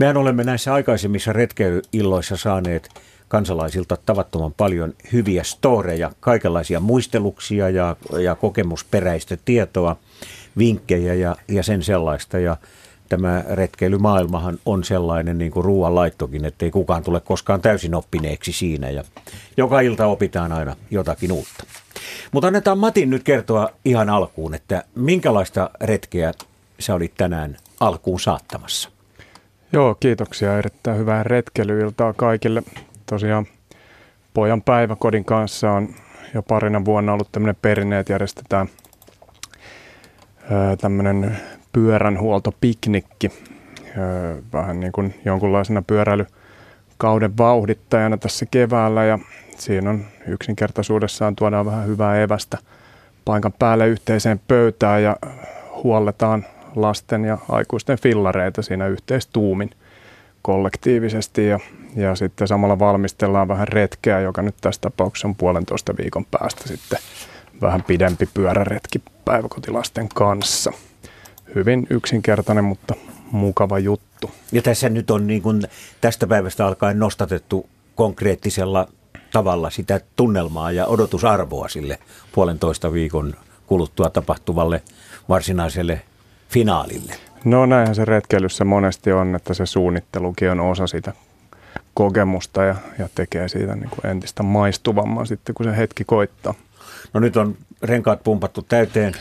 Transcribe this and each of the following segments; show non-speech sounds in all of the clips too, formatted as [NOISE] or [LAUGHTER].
Mehän olemme näissä aikaisemmissa retkeilyilloissa saaneet kansalaisilta tavattoman paljon hyviä storeja, kaikenlaisia muisteluksia ja, ja kokemusperäistä tietoa, vinkkejä ja, ja sen sellaista. Ja tämä retkeilymaailmahan on sellainen niin kuin ruoanlaittokin, että ei kukaan tule koskaan täysin oppineeksi siinä. Ja joka ilta opitaan aina jotakin uutta. Mutta annetaan Matin nyt kertoa ihan alkuun, että minkälaista retkeä sä olit tänään alkuun saattamassa? Joo, kiitoksia. Erittäin hyvää retkeilyiltaa kaikille. Tosiaan pojan päiväkodin kanssa on jo parina vuonna ollut tämmöinen perinne, että järjestetään tämmöinen pyöränhuoltopiknikki vähän niin kuin jonkunlaisena pyöräilykauden vauhdittajana tässä keväällä ja siinä on yksinkertaisuudessaan tuodaan vähän hyvää evästä paikan päälle yhteiseen pöytään ja huolletaan lasten ja aikuisten fillareita siinä yhteistuumin kollektiivisesti ja, ja sitten samalla valmistellaan vähän retkeä, joka nyt tässä tapauksessa on puolentoista viikon päästä sitten vähän pidempi pyöräretki päiväkotilasten kanssa. Hyvin yksinkertainen, mutta mukava juttu. Ja tässä nyt on niin kuin tästä päivästä alkaen nostatettu konkreettisella tavalla sitä tunnelmaa ja odotusarvoa sille puolentoista viikon kuluttua tapahtuvalle varsinaiselle finaalille. No näinhän se retkeilyssä monesti on, että se suunnittelukin on osa sitä kokemusta ja, ja tekee siitä niin kuin entistä maistuvamman sitten, kun se hetki koittaa. No nyt on renkaat pumpattu täyteen,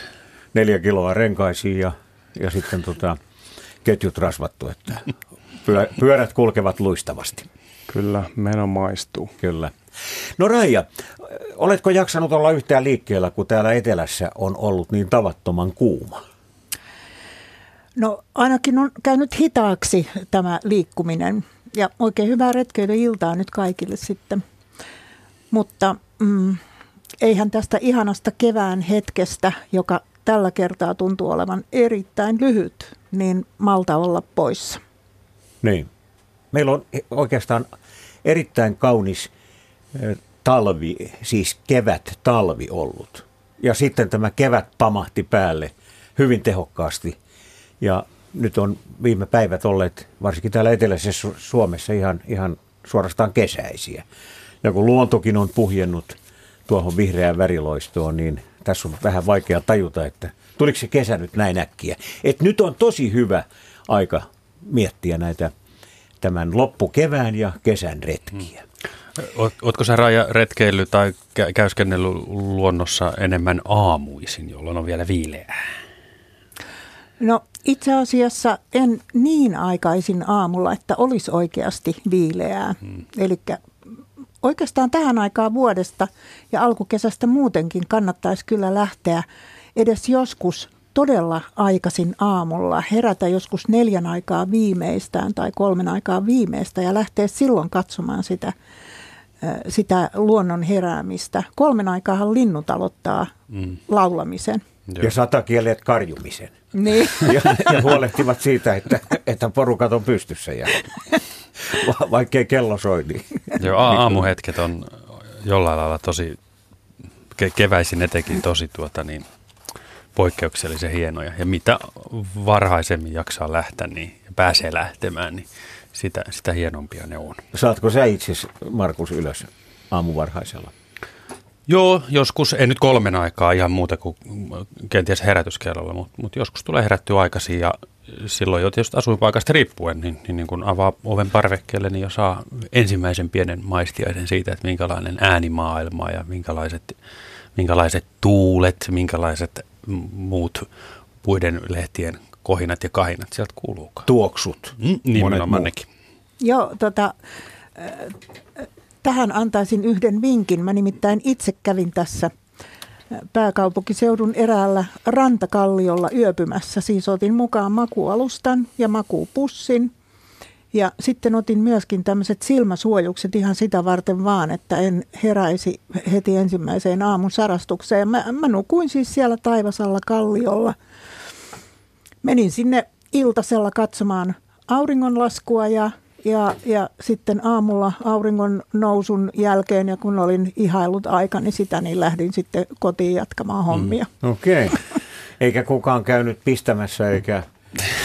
neljä kiloa renkaisiin ja, ja sitten tota, ketjut rasvattu, että pyörät kulkevat luistavasti. Kyllä, meno maistuu. Kyllä. No Raija, oletko jaksanut olla yhtään liikkeellä, kun täällä etelässä on ollut niin tavattoman kuuma? No ainakin on käynyt hitaaksi tämä liikkuminen ja oikein hyvää retkeilyiltaa nyt kaikille sitten. Mutta mm, eihän tästä ihanasta kevään hetkestä, joka tällä kertaa tuntuu olevan erittäin lyhyt, niin malta olla poissa. Niin. Meillä on oikeastaan erittäin kaunis talvi, siis kevät talvi ollut. Ja sitten tämä kevät pamahti päälle hyvin tehokkaasti – ja nyt on viime päivät olleet, varsinkin täällä eteläisessä Suomessa, ihan, ihan suorastaan kesäisiä. Ja kun luontokin on puhjennut tuohon vihreään väriloistoon, niin tässä on vähän vaikea tajuta, että tuliko se kesä nyt näin äkkiä. Et nyt on tosi hyvä aika miettiä näitä tämän loppukevään ja kesän retkiä. Oletko sä Raija retkeillyt tai käyskennellyt luonnossa enemmän aamuisin, jolloin on vielä viileää? No itse asiassa en niin aikaisin aamulla, että olisi oikeasti viileää. Hmm. Eli oikeastaan tähän aikaan vuodesta ja alkukesästä muutenkin kannattaisi kyllä lähteä edes joskus todella aikaisin aamulla, herätä joskus neljän aikaa viimeistään tai kolmen aikaa viimeistä ja lähteä silloin katsomaan sitä, sitä luonnon heräämistä. Kolmen aikaahan linnut aloittaa mm. laulamisen. Joo. Ja satakieleet karjumisen. Niin. [LAUGHS] Ja, ja huolehtivat siitä, että, että porukat on pystyssä ja vaikkei kello soi. Niin. Joo, aamuhetket on jollain lailla tosi, ke- keväisin etenkin tosi tuota niin, poikkeuksellisen hienoja. Ja mitä varhaisemmin jaksaa lähteä niin, ja pääsee lähtemään, niin sitä, sitä hienompia ne on. Saatko sä itse, Markus, ylös aamuvarhaisella? Joo, joskus, ei nyt kolmen aikaa ihan muuta kuin kenties herätyskellolla, mutta, mutta joskus tulee herättyä aikaisin ja silloin jo tietysti asuinpaikasta riippuen, niin, niin, niin kun avaa oven parvekkeelle, niin jo saa ensimmäisen pienen maistiaisen siitä, että minkälainen äänimaailma ja minkälaiset, minkälaiset tuulet, minkälaiset muut puiden lehtien kohinat ja kahinat sieltä kuuluukaan. Tuoksut. Mm, nimenomaan nekin. Joo, tota, Tähän antaisin yhden vinkin. Mä nimittäin itse kävin tässä pääkaupunkiseudun eräällä rantakalliolla yöpymässä. Siis otin mukaan makualustan ja makuupussin. Ja sitten otin myöskin tämmöiset silmäsuojukset ihan sitä varten vaan, että en heräisi heti ensimmäiseen aamun sarastukseen. Mä, mä nukuin siis siellä taivasalla kalliolla. Menin sinne iltasella katsomaan auringonlaskua ja ja, ja sitten aamulla auringon nousun jälkeen ja kun olin ihailut aikani sitä, niin lähdin sitten kotiin jatkamaan hommia. Mm, Okei. Okay. [LAUGHS] Eikä kukaan käynyt pistämässä eikä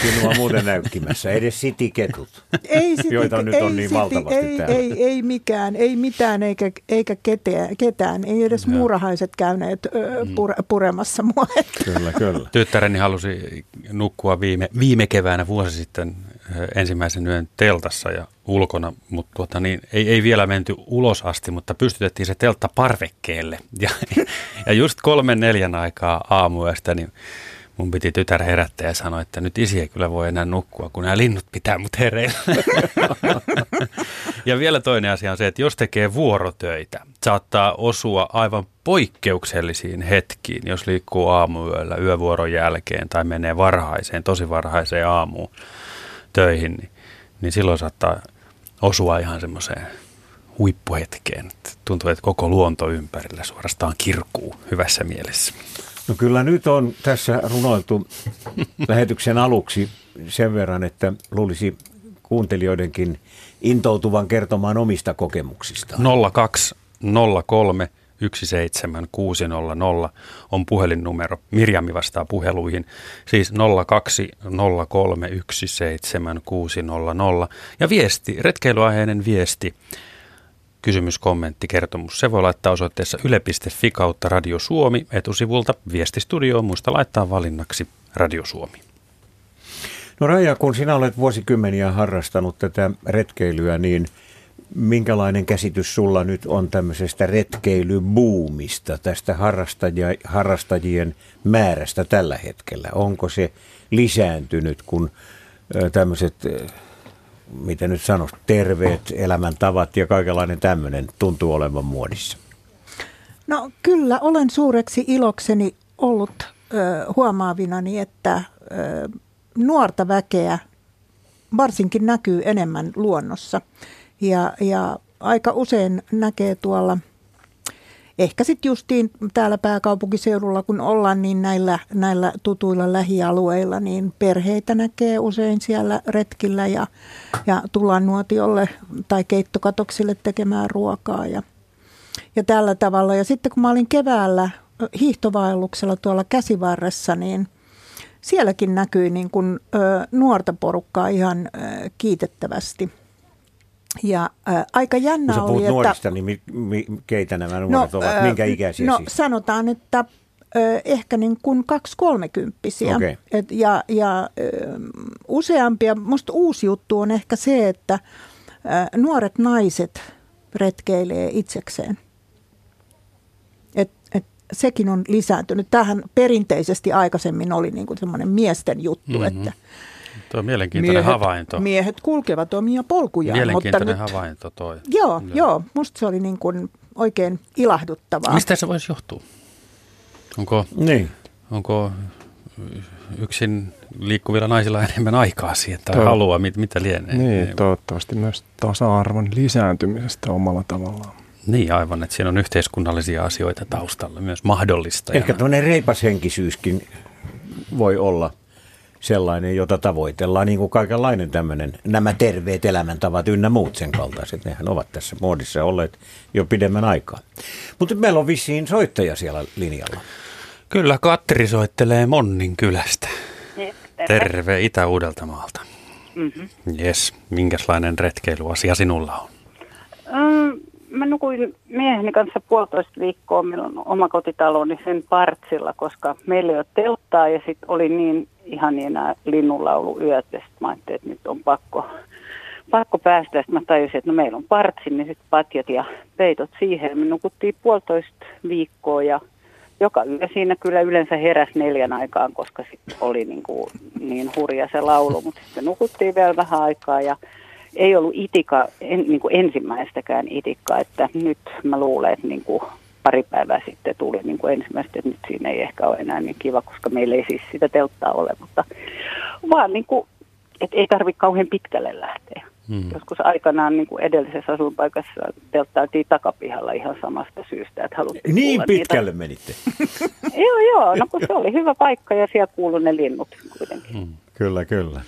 sinua muuten näykkimässä, edes sitiketut, Ei siti, joita nyt ei on niin siti, valtavasti ei, täällä. Ei, ei mikään, ei mitään eikä, eikä ketään, ketään. Ei edes muurahaiset käyneet ö, Mm. pure, puremassa mua. Kyllä, kyllä. Tyttäreni halusi nukkua viime, viime keväänä vuosi sitten ensimmäisen yön teltassa ja ulkona, mutta tuota, niin, ei, ei vielä menty ulos asti, mutta pystytettiin se teltta parvekkeelle. [LAUGHS] Ja, ja just kolmen neljän aikaa aamuyöstä, niin mun piti tytär herättää ja sanoa, että nyt isi ei kyllä voi enää nukkua, kun nämä linnut pitää mut hereillä. [LAUGHS] ja vielä toinen asia on se, että jos tekee vuorotöitä, saattaa osua aivan poikkeuksellisiin hetkiin, jos liikkuu aamuyöllä yövuoron jälkeen tai menee varhaiseen, tosi varhaiseen aamuun töihin, niin, niin silloin saattaa osua ihan semmoiseen huippuhetkeen. että Tuntuu, että koko luonto ympärillä suorastaan kirkuu hyvässä mielessä. No kyllä nyt on tässä runoiltu [LAUGHS] lähetyksen aluksi sen verran, että luulisi kuuntelijoidenkin intoutuvan kertomaan omista kokemuksistaan. 0203 17600 on puhelinnumero. Mirjami vastaa puheluihin. Siis 0203 17600. Ja viesti, retkeilyaiheinen viesti, kysymys, kommentti, kertomus. Se voi laittaa osoitteessa yle.fi kautta Radio Suomi etusivulta viestistudioon. Muista laittaa valinnaksi Radio Suomi. No Raija, kun sinä olet vuosikymmeniä harrastanut tätä retkeilyä, niin minkälainen käsitys sulla nyt on tämmöisestä retkeilybuumista, tästä harrastajia, harrastajien määrästä tällä hetkellä? Onko se lisääntynyt, kun tämmöiset, mitä nyt sanois, terveet elämäntavat ja kaikenlainen tämmöinen tuntuu olevan muodissa? No kyllä, olen suureksi ilokseni ollut ö, huomaavinani, että ö, nuorta väkeä varsinkin näkyy enemmän luonnossa. Ja, ja aika usein näkee tuolla, ehkä sitten justiin täällä pääkaupunkiseudulla kun ollaan, niin näillä, näillä tutuilla lähialueilla, niin perheitä näkee usein siellä retkillä ja, ja tullaan nuotiolle tai keittokatoksille tekemään ruokaa ja, ja tällä tavalla. Ja sitten kun mä olin keväällä hiihtovaelluksella tuolla käsivarressa, niin sielläkin näkyi niin kuin, ö, nuorta porukkaa ihan ö, kiitettävästi. Ja ö, aika jännä Kun sä oli, puhut että... nuorista, niin mi, mi, keitä nämä nuoret ovat? ö, Minkä ikäisiä no, siis? sanotaan, että ö, ehkä niin kuin kaksi kolmekymppisiä. Okei. Et, ja ja ö, useampia, musta uusi juttu on ehkä se, että ö, nuoret naiset retkeilee itsekseen. Et, et, sekin on lisääntynyt. Tähän perinteisesti aikaisemmin oli niin kuin semmoinen miesten juttu, Mhm. mm-hmm. että Tuo on mielenkiintoinen havainto. miehet kulkevat omia polkujaan. Mutta Mielenkiintoinen nyt, havainto toi. joo, joo. joo, musta se oli niin kuin oikein ilahduttavaa. Mistä se voisi johtua? Onko, Niin. onko yksin liikkuvilla naisilla enemmän aikaa siihen tai Toi- halua, mit, mitä lienee? Niin, toivottavasti myös tasa-arvon lisääntymisestä omalla tavallaan. Niin aivan, että siinä on yhteiskunnallisia asioita taustalla myös mahdollista. Ehkä tämmöinen reipashenkisyyskin voi olla sellainen, jota tavoitellaan, niin kuin kaikenlainen tämmöinen, nämä terveet elämäntavat ynnä muut sen kaltaiset, nehän ovat tässä muodissa olleet jo pidemmän aikaa. Mutta meillä on vissiin soittaja siellä linjalla. Kyllä Katteri soittelee Monnin kylästä. Niin, Terve Itä-Uudeltamaalta. Mm-hmm. Jes, minkälainen retkeilyasia sinulla on? Mm, mä nukuin mieheni kanssa puolitoista viikkoa, meillä on oma kotitaloni sen partsilla, koska meillä ei ole telttaa ja sitten oli niin ihan nämä linnunlauluyöt ja sitten mä ajattelin, että nyt on pakko, pakko päästä. Sitten mä tajusin, että no meillä on partsi, niin sitten patjat ja peitot siihen. Me nukuttiin puolitoista viikkoa ja joka yö siinä kyllä yleensä heräsi neljän aikaan, koska sitten oli niin, kuin, niin hurja se laulu, mutta sitten nukuttiin vielä vähän aikaa ja ei ollut itika, en, niin kuin ensimmäistäkään itikkaa, että nyt mä luulen, että niin kuin pari päivää sitten tuli niin kuin ensimmäistä, että nyt siinä ei ehkä ole enää niin kiva, koska meillä ei siis sitä telttaa ole, mutta vaan niin kuin, että ei tarvitse kauhean pitkälle lähteä. Hmm. Joskus aikanaan niin kuin edellisessä asuinpaikassa telttailtiin takapihalla ihan samasta syystä, että haluttiin Niin pitkälle menitte. Niitä. [LAUGHS] Joo, joo, no kun se oli hyvä paikka ja siellä kuului ne linnut kuitenkin. Hmm. Kyllä, kyllä.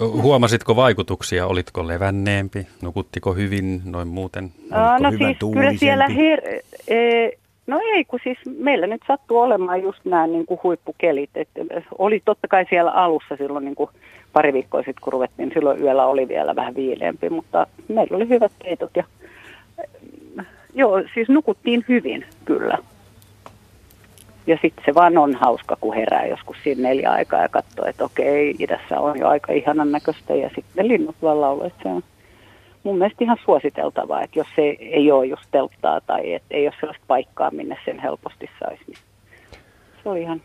Huomasitko vaikutuksia? Olitko levänneempi? Nukuttiko hyvin noin muuten? Aa, no siis kyllä siellä her- e- No ei, kun siis meillä nyt sattuu olemaan just nämä niin kuin huippukelit. Et oli totta kai siellä alussa silloin niin kuin pari viikkoa sitten, kun ruvettiin, silloin yöllä oli vielä vähän viileämpi, mutta meillä oli hyvät peitot ja joo, siis nukuttiin hyvin kyllä. Ja sitten se vaan on hauska, kun herää joskus siinä neljä aikaa ja katsoo, että okei, idässä on jo aika ihanan näköistä ja sitten linnut vaan laulaa. Se on mun mielestä ihan suositeltavaa, että jos se ei ole just telttaa tai että ei ole sellaista paikkaa, minne sen helposti saisi, niin se oli ihan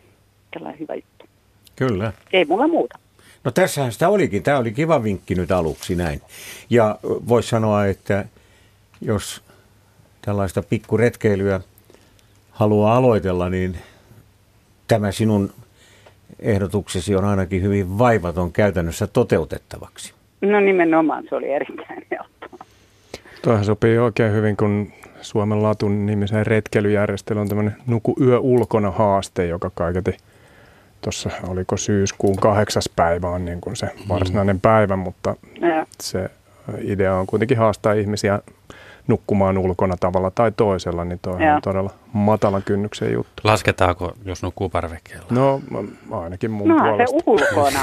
tällainen hyvä juttu. Kyllä. Ei mulla muuta. No tässähän sitä olikin. Tämä oli kiva vinkki nyt aluksi näin. Ja voisi sanoa, että jos tällaista pikkuretkeilyä haluaa aloitella, niin tämä sinun ehdotuksesi on ainakin hyvin vaivaton käytännössä toteutettavaksi. No nimenomaan, se oli erittäin helppoa. Tuohan sopii oikein hyvin, kun Suomen Latun nimisen retkeilyjärjestely on tämmöinen Nuku yö ulkona haaste, joka kaiketi tuossa oliko syyskuun kahdeksas päivä on niin kuin se varsinainen päivä, mutta Ja. se idea on kuitenkin haastaa ihmisiä nukkumaan ulkona tavalla tai toisella, niin toi Joo. on todella matalan kynnyksen juttu. Lasketaanko, jos nukkuu parvekkeella? No mä- ainakin mun No se puolesta. ulkona.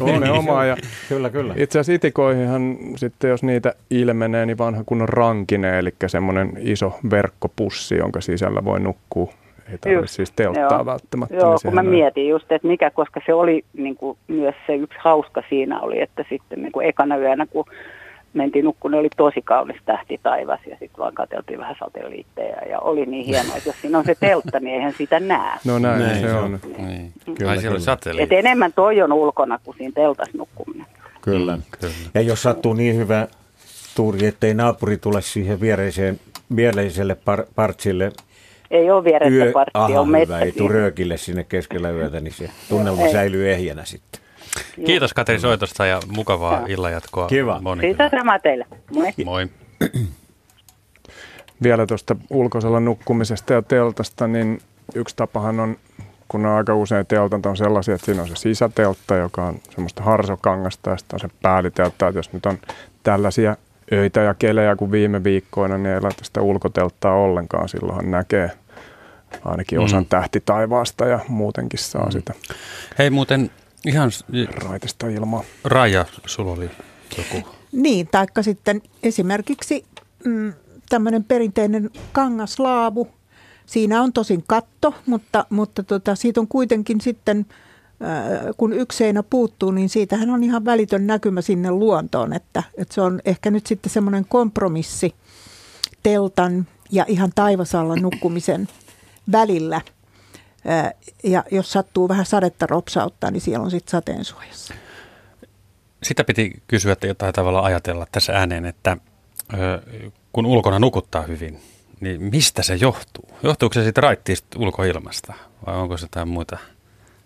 On ne omaa ja Kyllä, kyllä. itse asiassa itikoihinhan sitten, jos niitä ilmenee, niin vanha kunnon rankine, eli semmoinen iso verkkopussi, jonka sisällä voi nukkua. Ei tarvitse Just, siis telttaa joo. välttämättä. Joo, niin kun mä on- mietin just, että mikä, koska se oli niin kuin, myös se yksi hauska siinä oli, että sitten niin kuin ekana yönä, kun mentiin nukkuun, niin oli tosi kaunis tähti taivas ja sitten vaan katseltiin vähän satelliitteja ja oli niin hienoa, että jos siinä on se teltta, niin eihän sitä näe. No näin, Näin se se on. Niin. Kyllä, Ai siellä kyllä. Et enemmän toi on ulkona kuin siinä teltas nukkuminen. Kyllä. Kyllä. Ja jos sattuu niin hyvä tuuri, ettei naapuri tule siihen viereiseen, viereiselle par, partsille Ei ole vierettä yö, parttia, aha, on hyvä, ei tule röökille sinne keskellä yötä, niin se tunnelma Ei. säilyy ehjänä sitten. Kiitos Katri soitosta ja mukavaa illanjatkoa. Kiva. Siitä sama teille. Moi. Moi. [CLEARS THROAT] Vielä tuosta ulkoisella nukkumisesta ja teltasta, niin yksi tapahan on, kun on aika usein teltat on sellaisia, että siinä on se sisäteltta, joka on semmoista harsokangasta ja sitten on se päälliteltta, että jos nyt on tällaisia öitä ja kelejä kuin viime viikkoina, niin ei laita sitä ulkotelttaa ollenkaan. Silloinhan näkee ainakin osan Mm. tähtitaivaasta ja muutenkin saa sitä Hei muuten ihan raitista ilmaa. Raija, sulla oli joku. Niin, taikka sitten esimerkiksi mm, tämmöinen perinteinen kangaslaavu. Siinä on tosin katto, mutta, mutta tota, siitä on kuitenkin sitten, äh, kun yksi seinä puuttuu, niin siitähän on ihan välitön näkymä sinne luontoon. Että, että se on ehkä nyt sitten semmoinen kompromissi teltan ja ihan taivasalla nukkumisen välillä. Ja jos sattuu vähän sadetta ropsauttaa, niin siellä on sitten sateensuojassa. Sitä piti kysyä, että jotain tavalla ajatella tässä ääneen, että kun ulkona nukuttaa hyvin, niin mistä se johtuu? Johtuuko se siitä raittiista ulkoilmasta vai onko se jotain muita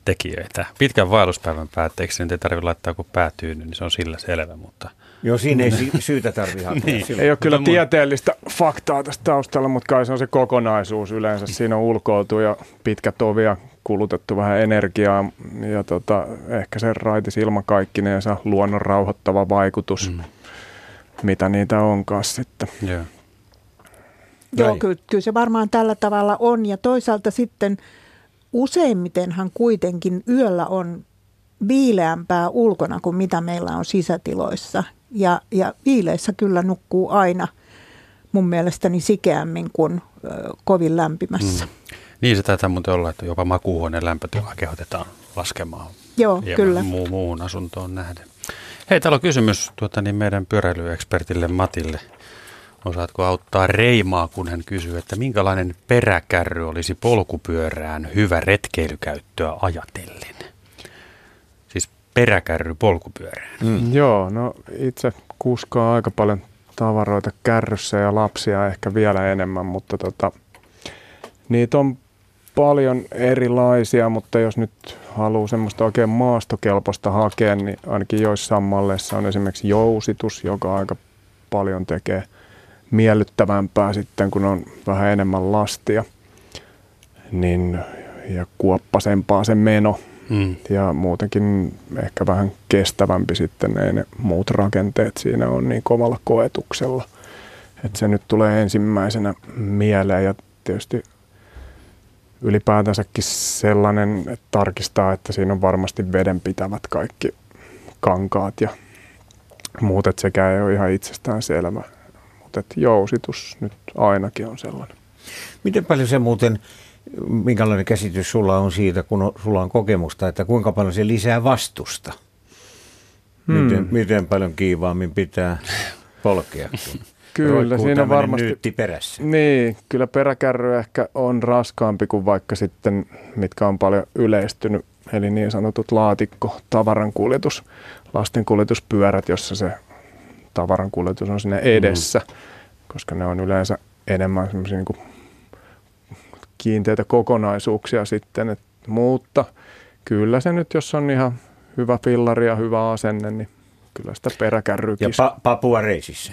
tekijöitä? Pitkän vaelluspäivän päätteeksi nyt ei tarvitse laittaa kuin päätyyny, niin se on sillä selvä, mutta Joo, siinä ei sy- syytä tarvitse hakea. Niin. silloin. Ei ole kyllä mun- tieteellistä faktaa tästä taustalla, mutta kai se on se kokonaisuus yleensä. Siinä on ulkoutu ja pitkät ovia kulutettu vähän energiaa ja tota, ehkä se raitis ilmakaikineensa luonnon rauhoittava vaikutus, mm. mitä niitä onkaan sitten. joo. Joo, kyllä, kyllä se varmaan tällä tavalla on. Ja toisaalta sitten useimmitenhan kuitenkin yöllä on viileämpää ulkona kuin mitä meillä on sisätiloissa. Ja, ja viileissä kyllä nukkuu aina mun mielestäni sikeämmin kuin ö, kovin lämpimässä. Mm. Niin se taitaa muuten olla, että jopa makuuhuoneen lämpötilaa kehotetaan laskemaan Joo, kyllä. Muu, muuhun asuntoon nähden. Hei, täällä on kysymys tuota, niin meidän pyöräilyekspertille Matille. Osaatko auttaa Reimaa, kun hän kysyy, että minkälainen peräkärry olisi polkupyörään hyvä retkeilykäyttöä ajatellen? Peräkärry polkupyörään. Mm. Joo, no itse kuskaa aika paljon tavaroita kärryssä ja lapsia ehkä vielä enemmän, mutta tota, niitä on paljon erilaisia, mutta jos nyt haluaa semmoista oikein maastokelpoista hakea, niin ainakin joissain malleissa on esimerkiksi jousitus, joka aika paljon tekee miellyttävämpää sitten, kun on vähän enemmän lastia. Niin, ja kuoppasempaa se meno Mm. ja muutenkin ehkä vähän kestävämpi sitten ei ne muut rakenteet siinä on niin kovalla koetuksella. Että se nyt tulee ensimmäisenä mieleen ja tietysti ylipäätänsäkin sellainen, että tarkistaa, että siinä on varmasti vedenpitävät kaikki kankaat ja muut, että sekään ei ole ihan itsestään selvä. Mutta jousitus nyt ainakin on sellainen. Miten paljon se muuten, minkälainen käsitys sulla on siitä, kun on, sulla on kokemusta, että kuinka paljon se lisää vastusta? Hmm. Miten, miten paljon kiivaammin pitää polkea? [LAUGHS] Kyllä, siinä on varmasti... Perässä. Niin, kyllä peräkärry ehkä on raskaampi kuin vaikka sitten, mitkä on paljon yleistynyt, eli niin sanotut laatikko, tavarankuljetus, lastenkuljetuspyörät, jossa se tavarankuljetus on sinne edessä, mm. koska ne on yleensä enemmän semmoisia niin kiinteitä kokonaisuuksia sitten, et, mutta kyllä se nyt, jos on ihan hyvä fillari ja hyvä asenne, niin kyllä sitä peräkärrykin. Ja pa- Papua reisissä.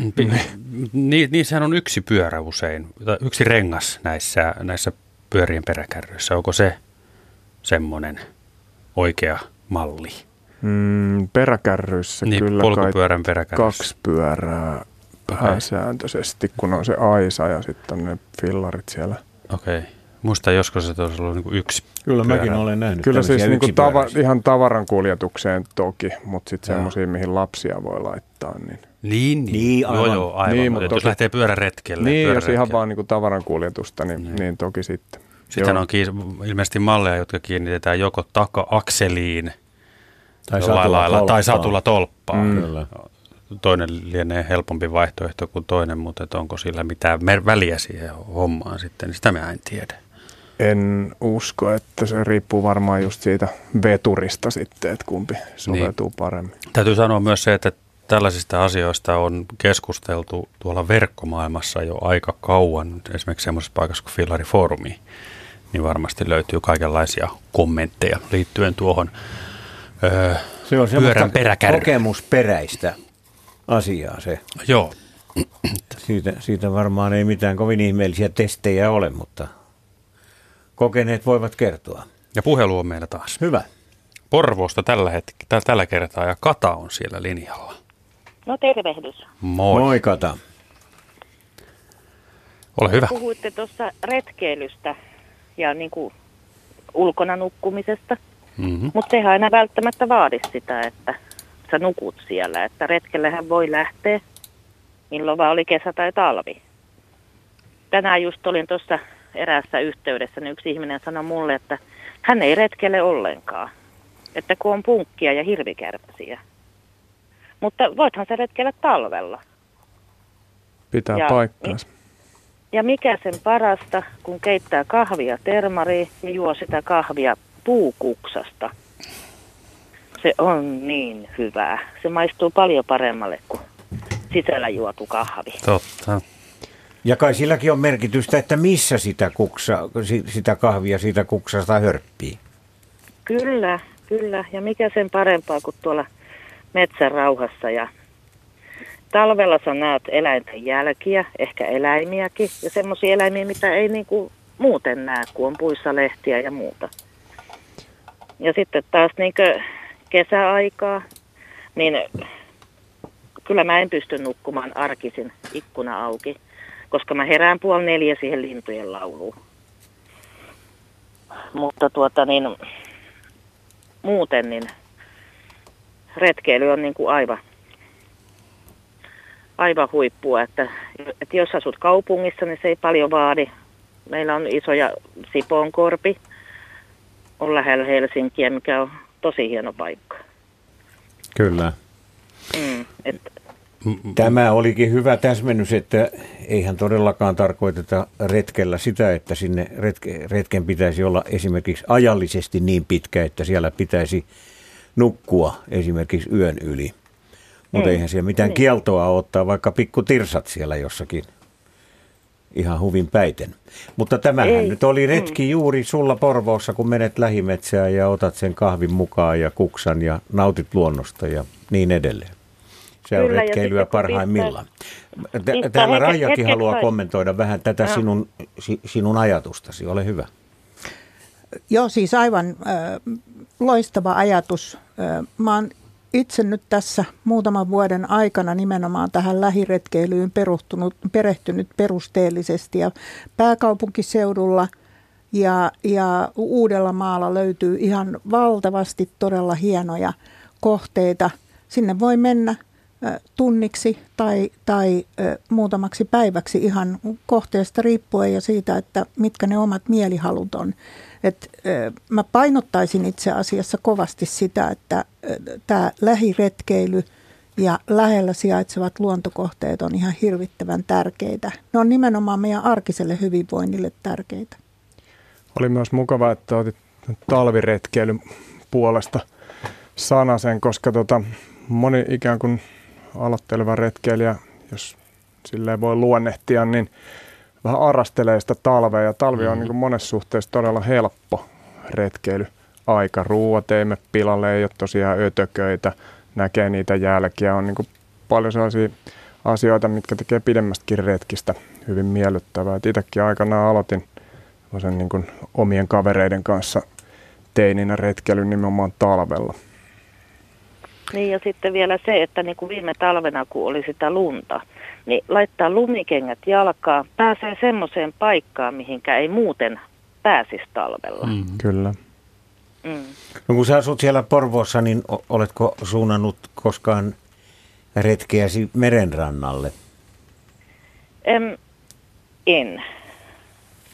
Niin, niin, sehän on yksi pyörä usein, yksi rengas näissä, näissä pyörien peräkärryissä. Onko se semmoinen oikea malli? Mm, peräkärryissä niin, kyllä polkupyörän peräkärryissä. kaksi pyörää pääsääntöisesti, kun on se aisa ja sitten on ne fillarit siellä. Okei. Okay. Muista joskus, että olisi ollut niin yksi Kyllä pyörä. mäkin olen nähnyt Kyllä siis niin kuin tava, ihan tavaran kuljetukseen toki, mutta sitten semmoisia, mihin lapsia voi laittaa. Niin, niin, niin. niin aivan. Joo, joo, aivan. Niin, mutta toki, jos lähtee pyöräretkelle. Niin, jos ihan vaan niin kuin tavaran kuljetusta, niin, niin. niin toki sitten. Sitten on kiis- ilmeisesti malleja, jotka kiinnitetään joko taka-akseliin tai satulla, lailla, tai satulla tolppaan. Mm. Toinen lienee helpompi vaihtoehto kuin toinen, mutta onko sillä mitään väliä siihen hommaan sitten, niin sitä me en tiedä. En usko, että se riippuu varmaan just siitä veturista sitten, että kumpi soveltuu niin. paremmin. Täytyy sanoa myös se, että tällaisista asioista on keskusteltu tuolla verkkomaailmassa jo aika kauan, esimerkiksi semmoisessa paikassa kuin Fillari Forumi, niin varmasti löytyy kaikenlaisia kommentteja liittyen tuohon öö, se on pyörän peräkärry. kokemusperäistä asiaa se. Joo. Siitä, siitä varmaan ei mitään kovin ihmeellisiä testejä ole, mutta kokeneet voivat kertoa. Ja puhelu on meillä taas. Hyvä. Porvoosta tällä, hetk- tällä kertaa ja Kata on siellä linjalla. No tervehdys. Moi. Moi Kata. Ole hyvä. Puhuitte tuossa retkeilystä ja niin kuin ulkona nukkumisesta, mm-hmm. mutta sehän aina välttämättä vaadi sitä, että sä nukut siellä. Että retkellehän voi lähteä, milloin vaan oli kesä tai talvi. Tänään just olin tuossa eräässä yhteydessä, niin yksi ihminen sanoi mulle, että hän ei retkele ollenkaan. Että kun on punkkia ja hirvikärpäsiä. Mutta voithan se retkellä talvella. Pitää ja, paikkaansa. Ja mikä sen parasta, kun keittää kahvia termariin ja juo sitä kahvia puukuksasta. Se on niin hyvää. Se maistuu paljon paremmalle kuin sisällä juotu kahvi. Totta. Ja kai silläkin on merkitystä, että missä sitä, kuksa, sitä kahvia siitä kuksasta hörppii. Kyllä, kyllä. Ja mikä sen parempaa kuin tuolla metsän rauhassa. Ja talvella sä näet eläinten jälkiä, ehkä eläimiäkin. Ja semmoisia eläimiä, mitä ei niinku muuten näe, kun on puissa lehtiä ja muuta. Ja sitten taas niinku kesäaikaa, niin kyllä mä en pysty nukkumaan arkisin ikkuna auki koska mä herään puoli neljä siihen lintujen lauluun. Mutta tuota niin, muuten niin retkeily on niin kuin aivan, aivan huippua, että, että jos asut kaupungissa, niin se ei paljon vaadi. Meillä on isoja Sipoonkorpi, on lähellä Helsinkiä, mikä on tosi hieno paikka. Kyllä. Mm, et, Tämä olikin hyvä täsmennys, että eihän todellakaan tarkoiteta retkellä sitä, että sinne retke, retken pitäisi olla esimerkiksi ajallisesti niin pitkä, että siellä pitäisi nukkua esimerkiksi yön yli. Mutta eihän siellä mitään niin. kieltoa ottaa vaikka pikku tirsat siellä jossakin ihan huvin päiten. Mutta tämähän Ei. nyt oli retki mm. juuri sulla Porvoossa, kun menet lähimetsään ja otat sen kahvin mukaan ja kuksan ja nautit luonnosta ja niin edelleen. Se on Kyllä, retkeilyä parhaimmillaan. Pistää, Täällä Raijakin haluaa sai. kommentoida vähän tätä no. sinun, sinun ajatustasi. Ole hyvä. Joo, siis aivan äh, loistava ajatus. Äh, mä oon itse nyt tässä muutaman vuoden aikana nimenomaan tähän lähiretkeilyyn perehtynyt perusteellisesti ja pääkaupunkiseudulla Ja, ja Uudellamaalla löytyy ihan valtavasti todella hienoja kohteita. Sinne voi mennä tunniksi tai, tai muutamaksi päiväksi ihan kohteesta riippuen ja siitä, että mitkä ne omat mielihalut on. Et, mä painottaisin itse asiassa kovasti sitä, että tämä lähiretkeily ja lähellä sijaitsevat luontokohteet on ihan hirvittävän tärkeitä. Ne on nimenomaan meidän arkiselle hyvinvoinnille tärkeitä. Oli myös mukava, että otit talviretkeilyn puolesta sanasen, koska tota, moni ikään kuin aloitteleva retkeilijä, jos silleen voi luonnehtia, niin vähän arastelee sitä talvea. Ja talvi on mm. niin kuin monessa suhteessa todella helppo retkeily. Aika ruuat ei mene pilalle, ei ole tosiaan ötököitä, näkee niitä jälkiä. On niin kuin paljon sellaisia asioita, mitkä tekee pidemmästäkin retkistä hyvin miellyttävää. itsekin aikanaan aloitin sen niin kuin omien kavereiden kanssa teininä retkeilyn nimenomaan talvella. Niin ja sitten vielä se, että niin kuin viime talvena kun oli sitä lunta, niin laittaa lumikengät jalkaan, pääsee semmoiseen paikkaan, mihinkä ei muuten pääsisi talvella. Mm. Kyllä. Mm. No kun sä asut siellä Porvoossa, niin oletko suunnannut koskaan retkeäsi merenrannalle? En. en.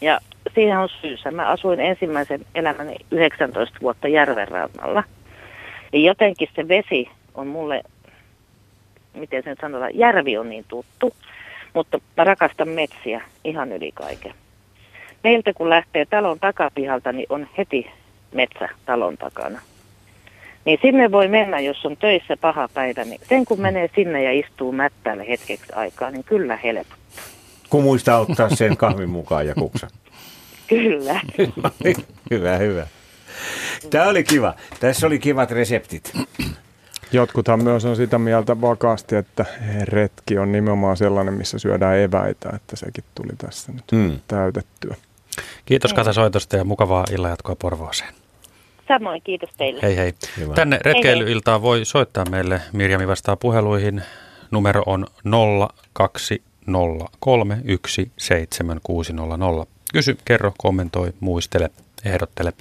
Ja siihen on syysä. Mä asuin ensimmäisen elämäni 19 vuotta järvenrannalla. Ja jotenkin se vesi on mulle, miten sen sanotaan, järvi on niin tuttu, mutta mä rakastan metsiä ihan yli kaiken. Meiltä kun lähtee talon takapihalta, niin on heti metsä talon takana. Niin sinne voi mennä, jos on töissä paha päivä, niin sen kun menee sinne ja istuu mättäälle hetkeksi aikaa, niin kyllä helpottaa. Kun muistaa ottaa sen kahvin mukaan ja kuksa. [LAUGHS] kyllä. [LAUGHS] hyvä, hyvä. Tämä oli kiva. Tässä oli kivat reseptit. Jotkuthan myös on sitä mieltä vakaasti, että retki on nimenomaan sellainen, missä syödään eväitä, että sekin tuli tässä nyt hmm. täytettyä. Kiitos Kata soitosta ja mukavaa illanjatkoa Porvooseen. Samoin, kiitos teille. Hei hei. Hyvä. Tänne retkeilyiltaan voi soittaa meille. Mirjami vastaa puheluihin. Numero on 020317600. Kysy, kerro, kommentoi, muistele, ehdottele.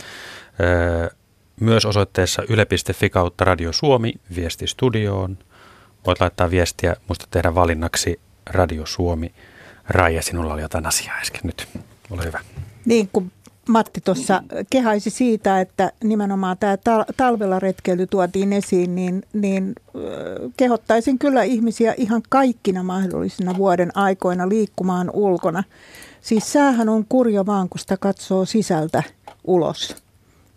Myös osoitteessa yle.fi kautta Radio Suomi viesti studioon. Voit laittaa viestiä, muista tehdä valinnaksi Radio Suomi. Raija, sinulla oli jotain asiaa äsken nyt. Ole hyvä. Niin kuin Matti tuossa kehaisi siitä, että nimenomaan tämä talvella retkeily tuotiin esiin, niin, niin kehottaisin kyllä ihmisiä ihan kaikkina mahdollisina vuoden aikoina liikkumaan ulkona. Siis säähän on kurja vaan, kun sitä katsoo sisältä ulos.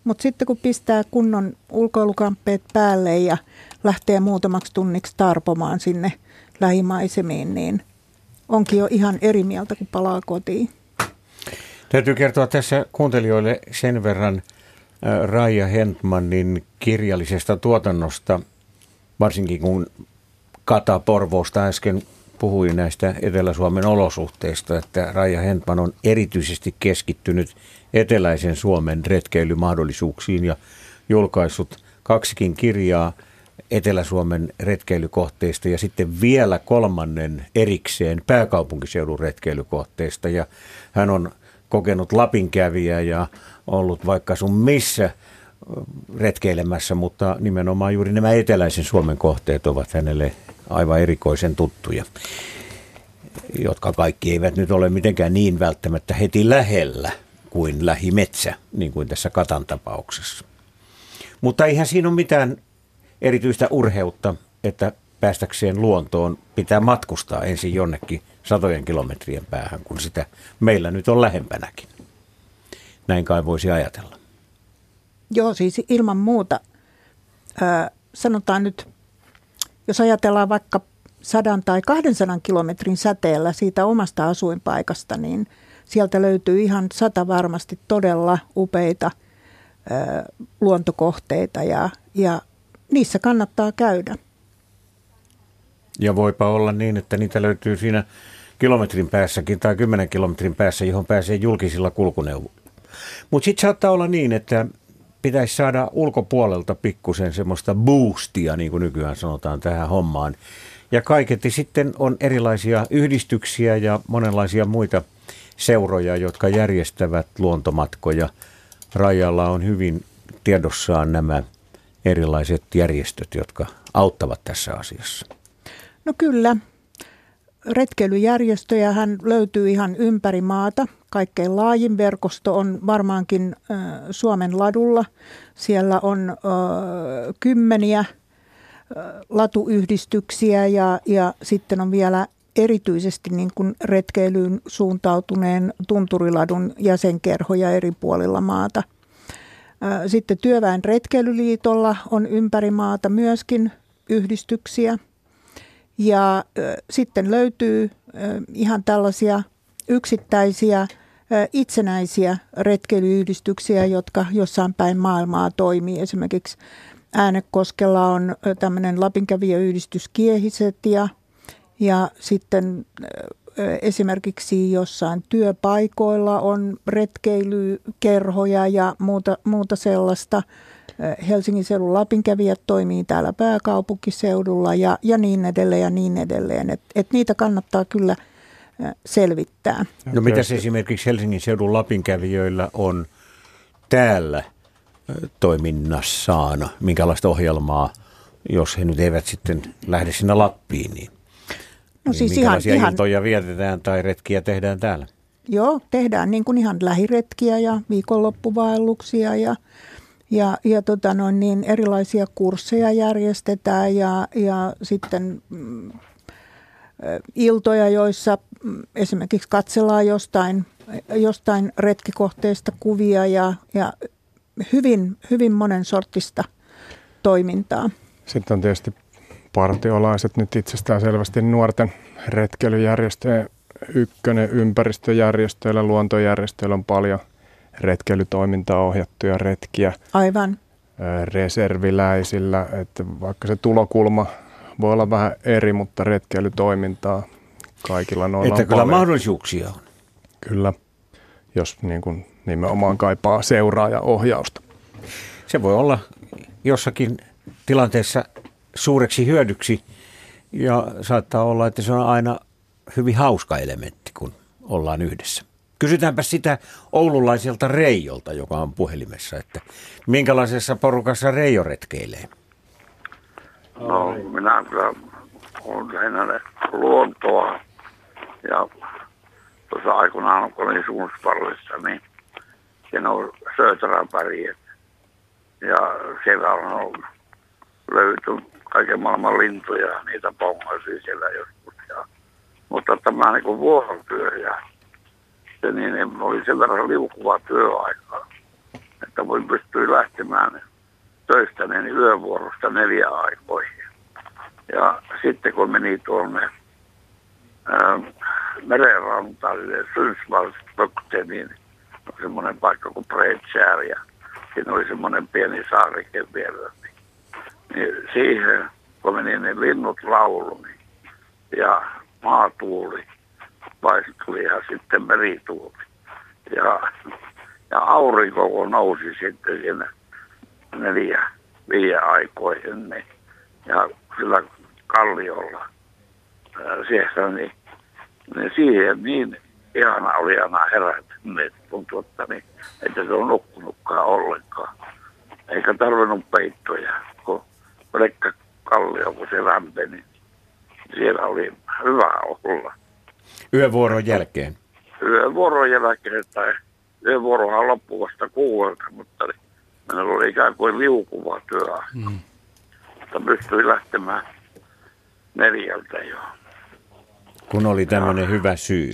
Mutta sitten kun pistää kunnon ulkoilukamppeet päälle ja lähtee muutamaksi tunniksi tarpomaan sinne lähimaisemiin, niin onkin jo ihan eri mieltä, kun palaa kotiin. Täytyy kertoa tässä kuuntelijoille sen verran äh, Raija Hentmanin kirjallisesta tuotannosta, varsinkin kun Kata Porvoosta äsken puhui näistä Etelä-Suomen olosuhteista, että Raija Hentman on erityisesti keskittynyt eteläisen Suomen retkeilymahdollisuuksiin ja julkaissut kaksikin kirjaa Etelä-Suomen retkeilykohteista ja sitten vielä kolmannen erikseen pääkaupunkiseudun retkeilykohteista. Ja hän on kokenut Lapinkävijä ja ollut vaikka sun missä retkeilemässä, mutta nimenomaan juuri nämä eteläisen Suomen kohteet ovat hänelle aivan erikoisen tuttuja, jotka kaikki eivät nyt ole mitenkään niin välttämättä heti lähellä kuin lähimetsä, niin kuin tässä Katan tapauksessa. Mutta eihän siinä ole mitään erityistä urheutta, että päästäkseen luontoon pitää matkustaa ensin jonnekin satojen kilometrien päähän, kun sitä meillä nyt on lähempänäkin. Näin kai voisi ajatella. Joo, siis ilman muuta. Ö, sanotaan nyt, jos ajatellaan vaikka sadan tai 200 kilometrin säteellä siitä omasta asuinpaikasta, niin sieltä löytyy ihan sata varmasti todella upeita ö, luontokohteita ja, ja niissä kannattaa käydä. Ja voipa olla niin, että niitä löytyy siinä kilometrin päässäkin tai kymmenen kilometrin päässä, johon pääsee julkisilla kulkuneuvoilla. Mutta sitten saattaa olla niin, että pitäisi saada ulkopuolelta pikkusen semmoista boostia, niin kuin nykyään sanotaan tähän hommaan. Ja kaiketi sitten on erilaisia yhdistyksiä ja monenlaisia muita seuroja, jotka järjestävät luontomatkoja. Rajalla on hyvin tiedossaan nämä erilaiset järjestöt, jotka auttavat tässä asiassa. No kyllä. Retkeilyjärjestöjä hän löytyy ihan ympäri maata. Kaikkein laajin verkosto on varmaankin Suomen ladulla. Siellä on kymmeniä latuyhdistyksiä ja, ja sitten on vielä erityisesti niin kuin retkeilyyn suuntautuneen tunturiladun jäsenkerhoja eri puolilla maata. Sitten Työväen retkeilyliitolla on ympäri maata myöskin yhdistyksiä. Ja sitten löytyy ihan tällaisia yksittäisiä itsenäisiä retkeilyyhdistyksiä, jotka jossain päin maailmaa toimii. Esimerkiksi Äänekoskella on tämmöinen Lapinkävijäyhdistys Kiehiset ja, ja sitten esimerkiksi jossain työpaikoilla on retkeilykerhoja ja muuta, muuta sellaista. Helsingin seudun Lapinkävijät toimii täällä pääkaupunkiseudulla ja, ja niin edelleen ja niin edelleen. Et, et niitä kannattaa kyllä selvittää. No mitäs esimerkiksi Helsingin seudun Lapinkävijöillä on täällä toiminnassaan? Minkälaista ohjelmaa, jos he nyt eivät sitten lähde sinne Lappiin, niin No niin siis ihan, ihan, iltoja vietetään tai retkiä tehdään täällä? Joo, tehdään niin kuin ihan lähiretkiä ja viikonloppuvaelluksia ja, ja, ja tota noin, niin erilaisia kursseja järjestetään ja, ja sitten mm, iltoja, joissa mm, esimerkiksi katsellaan jostain, jostain retkikohteista kuvia ja, ja hyvin, hyvin monen sortista toimintaa. Sitten on tietysti partiolaiset nyt itsestään selvästi nuorten retkeilyjärjestöjen ykkönen ympäristöjärjestöillä, luontojärjestöillä on paljon retkeilytoimintaa ohjattuja retkiä. Aivan. Reserviläisillä, että vaikka se tulokulma voi olla vähän eri, mutta retkeilytoimintaa kaikilla noilla Että on kyllä paljon. mahdollisuuksia on. Kyllä, jos niin kuin nimenomaan kaipaa seuraa ja ohjausta. Se voi olla jossakin tilanteessa suureksi hyödyksi ja saattaa olla, että se on aina hyvin hauska elementti, kun ollaan yhdessä. Kysytäänpä sitä oululaiselta Reijolta, joka on puhelimessa, että minkälaisessa porukassa Reijo retkeilee? No, minä kyllä olen luontoa ja tuossa aikoinaan, kun olin Suunspallissa, niin siinä on Söötäräpäriet ja siellä on löytynyt kaiken maailman lintuja, niitä pongasin siellä joskus. Ja, mutta tämä niin kuin vuorotyö ja se niin oli sen verran liukuva työaika, että voin pystyä lähtemään töistä niin yövuorosta neljä aikoihin. Ja sitten kun meni tuonne merenrantaan, Sundsvallspökte, niin on semmoinen paikka kuin Breitskär ja siinä oli semmoinen pieni saarike vielä niin siihen, kun meni ne linnut laulu, niin, ja maatuuli paistui ja sitten merituuli. Ja, ja aurinko kun nousi sitten siinä neljä, viiden aikoihin, niin, ja sillä kalliolla siellä, niin, niin siihen niin ihana oli aina herätä, niin tuntui, että, niin, että se on nukkunutkaan ollenkaan. Eikä tarvinnut peittoja, kun pelkkä kallio, kun se lämpeni. Siellä oli hyvä olla. Yövuoron jälkeen? Yövuoron jälkeen, tai yövuorohan loppui vasta kuuelta, mutta meillä oli ikään kuin liukuva työ. Mm. Mutta pystyi lähtemään neljältä jo. Kun oli tämmöinen hyvä syy?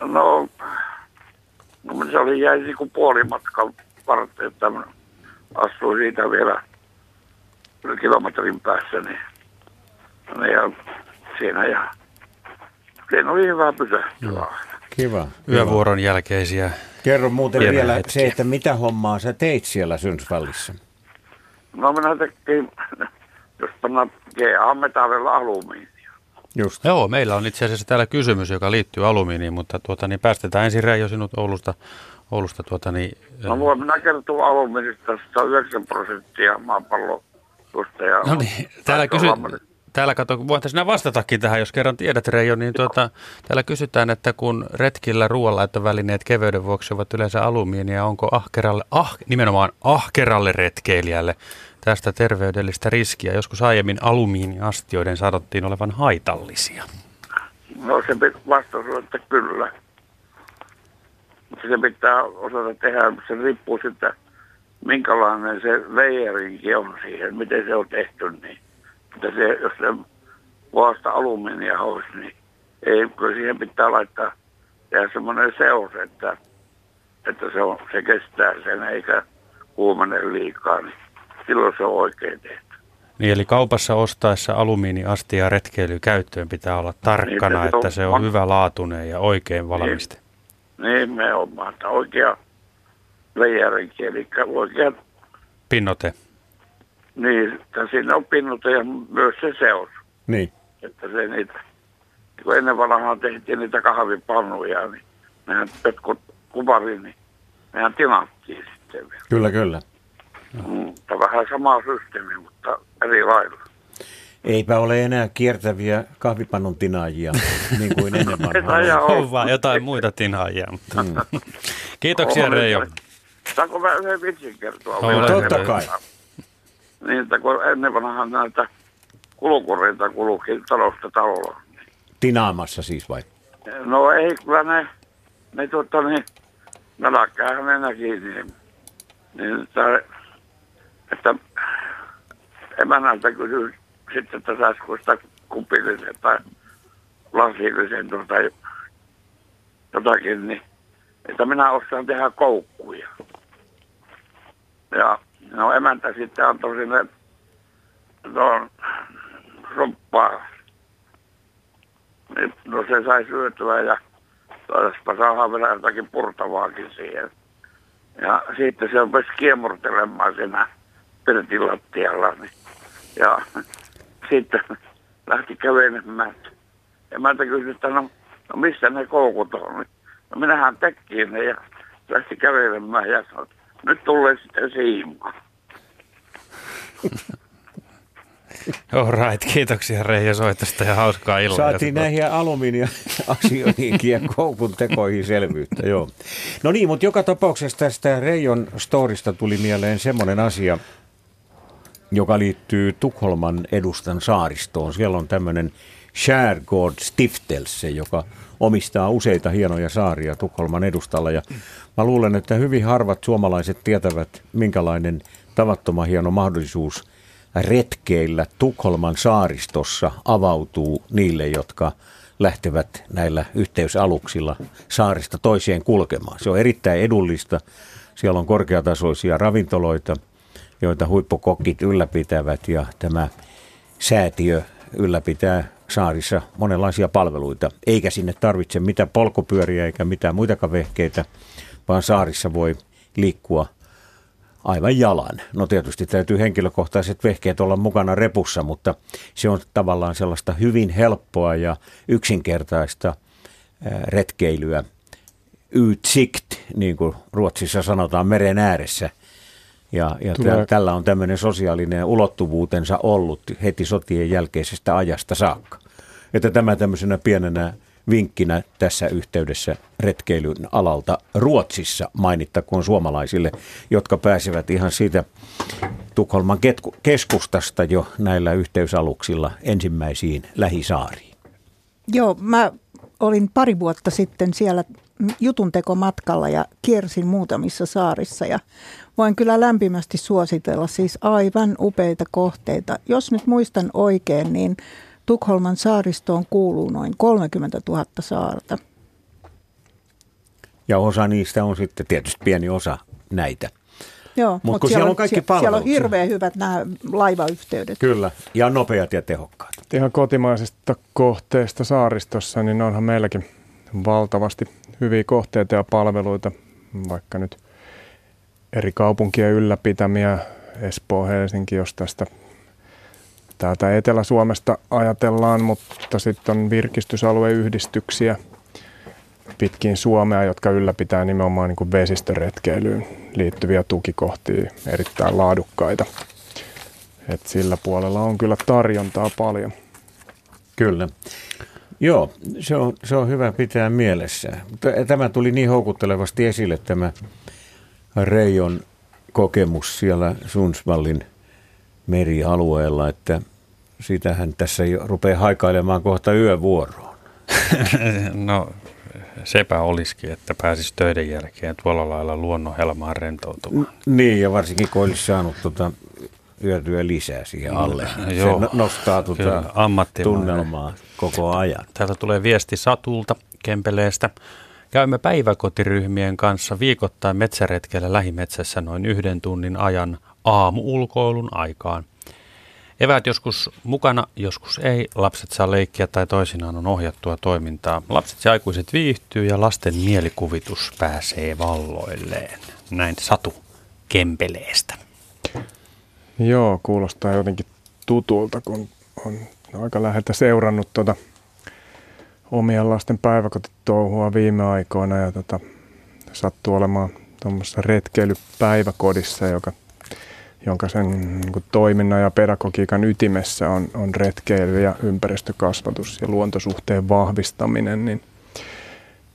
No, no se oli jäi niin kuin puolimatkan varten, että astuin siitä vielä kilometrin päässä, niin, niin ja siinä ja siinä oli hyvä pysähtyä. Kiva. Yövuoron kiva. jälkeisiä. Kerro muuten vielä hetkiä. se, että mitä hommaa sä teit siellä Synsvallissa? No minä tekin, jos panna GA-metallilla alumiinia. Just. Joo, meillä on itse asiassa täällä kysymys, joka liittyy alumiiniin, mutta tuota, niin päästetään ensin Reijo sinut Oulusta. Oulusta tuota, niin, no voin minä kertoa alumiinista 109 prosenttia maapallon ja no niin, täällä, kysy, täällä kato, voit sinä vastatakin tähän, jos kerran tiedät Reijo, niin tuota, täällä kysytään, että kun retkillä ruoanlaittovälineet keveyden vuoksi ovat yleensä alumiinia, onko ahkeralle, ah, nimenomaan ahkeralle retkeilijälle tästä terveydellistä riskiä? Joskus aiemmin alumiiniastioiden sanottiin olevan haitallisia. No se vastaus on, että kyllä. Se pitää osata tehdä, se riippuu sitten, minkälainen se veijerinki on siihen, miten se on tehty. Niin. Mutta se, jos se vuosta alumiinia olisi, niin ei, kyllä siihen pitää laittaa tehdä semmoinen seos, että, että se, on, se kestää sen eikä kuumene liikaa, niin silloin se on oikein tehty. Niin, eli kaupassa ostaessa alumiiniastia retkeilykäyttöön pitää olla tarkkana, niin, että se on, on hyvä laatuinen ja oikein valmiste. Niin, me on oikea veijarinki, eli oikea... Pinnote. Niin, että siinä on pinnote ja myös se seos. Niin. Että se niitä, kun ennen vanhaan tehtiin niitä kahvipannuja, niin nehän jotkut kuvarin, niin nehän tinattiin sitten vielä. Kyllä, kyllä. Mutta vähän sama systeemi, mutta eri lailla. Eipä ole enää kiertäviä kahvipannun tinaajia, niin kuin ennen [LAUGHS] vanhaa. on vaan jotain muita tinaajia. Mutta. Mm. Kiitoksia Reijo. Saanko mä yhden vitsin kertoa? Totta kai. Niin, että kun ennen vanhaan näitä kulukureita kulukin talosta talolla. Tinaamassa siis vai? No ei, kyllä ne, ne tuota niin, nälkäähän ne näki, niin, niin että, että emännältä kysyi sitten, että saisiko sitä kupillisen tai lasillisen tuota, jotakin, niin että minä osaan tehdä koukkuja. Ja no emäntä sitten antoi sinne tuon soppaa. Niin, no se sai syötyä ja taispa saada vielä jotakin purtavaakin siihen. Ja sitten se rupesi kiemurtelemaan siinä pirtin lattialla. Niin. Ja [LAUGHS] sitten lähti kävelemään. Emäntä kysyi, että no, no missä ne koukut on. No minähän tekkiin ne ja lähti kävelemään ja sanoi, nyt tulee sitten siimaa. All right, kiitoksia Reijo soitosta ja hauskaa iltaa. Saatiin näihin alumiiniasioihinkin ja [LAUGHS] koukun tekoihin selvyyttä, joo. No niin, mutta joka tapauksessa tästä Reijon storista tuli mieleen semmoinen asia, joka liittyy Tukholman edustan saaristoon. Siellä on tämmöinen Skärgård Stiftelse, joka omistaa useita hienoja saaria Tukholman edustalla. Ja mä luulen, että hyvin harvat suomalaiset tietävät, minkälainen tavattoman hieno mahdollisuus retkeillä Tukholman saaristossa avautuu niille, jotka lähtevät näillä yhteysaluksilla saarista toiseen kulkemaan. Se on erittäin edullista. Siellä on korkeatasoisia ravintoloita, joita huippukokit ylläpitävät ja tämä säätiö ylläpitää saarissa monenlaisia palveluita, eikä sinne tarvitse mitään polkupyöriä eikä mitään muitakaan vehkeitä, vaan saarissa voi liikkua aivan jalan. No tietysti täytyy henkilökohtaiset vehkeet olla mukana repussa, mutta se on tavallaan sellaista hyvin helppoa ja yksinkertaista retkeilyä. Ytsikt, niin kuin Ruotsissa sanotaan, meren ääressä – ja, ja Tulee. tällä on tämmöinen sosiaalinen ulottuvuutensa ollut heti sotien jälkeisestä ajasta saakka. Että tämä tämmöisenä pienenä vinkkinä tässä yhteydessä retkeilyn alalta Ruotsissa mainittakoon suomalaisille, jotka pääsevät ihan siitä Tukholman keskustasta jo näillä yhteysaluksilla ensimmäisiin lähisaariin. Joo, mä olin pari vuotta sitten siellä jutuntekomatkalla ja kiersin muutamissa saarissa ja voin kyllä lämpimästi suositella siis aivan upeita kohteita. Jos nyt muistan oikein, niin Tukholman saaristoon kuuluu noin 30 000 saarta. Ja osa niistä on sitten tietysti pieni osa näitä. Joo, mutta mut siellä, siellä on kaikki palvelut. Siellä on hirveän hyvät nämä laivayhteydet. Kyllä, ja nopeat ja tehokkaat. Ihan kotimaisesta kohteesta saaristossa, niin onhan meilläkin valtavasti hyviä kohteita ja palveluita, vaikka nyt eri kaupunkien ylläpitämiä, Espoo, Helsinki, jos tästä täältä Etelä-Suomesta ajatellaan, mutta sitten on virkistysalueyhdistyksiä pitkin Suomea, jotka ylläpitää nimenomaan niin kuin vesistöretkeilyyn liittyviä tukikohtia, erittäin laadukkaita. Et sillä puolella on kyllä tarjontaa paljon. Kyllä. Joo, se on, se on hyvä pitää mielessä. Tämä tuli niin houkuttelevasti esille, tämä Reijon kokemus siellä Sunsvallin merialueella, että sitähän tässä jo rupeaa haikailemaan kohta yövuoroon. [LAUGHS] no sepä olisikin, että pääsisi töiden jälkeen tuolla lailla luonnonhelmaan rentoutumaan. N- niin, ja varsinkin kun olisi saanut tuota yötyä lisää siihen alle. No, Se joo, nostaa tuota tunnelmaa koko ajan. Täältä tulee viesti Satulta Kempeleestä. Käymme päiväkotiryhmien kanssa viikoittain metsäretkellä lähimetsässä noin yhden tunnin ajan aamuulkoilun aikaan. Eväät joskus mukana, joskus ei. Lapset saa leikkiä tai toisinaan on ohjattua toimintaa. Lapset ja aikuiset viihtyy ja lasten mielikuvitus pääsee valloilleen. Näin Satu Kempeleestä. Joo, kuulostaa jotenkin tutulta, kun on aika läheltä seurannut tuota omien lasten päiväkotitouhua viime aikoina ja tota, sattuu olemaan tuommoisessa retkeilypäiväkodissa, joka, jonka sen niin kuin, toiminnan ja pedagogiikan ytimessä on, on retkeily ja ympäristökasvatus ja luontosuhteen vahvistaminen, niin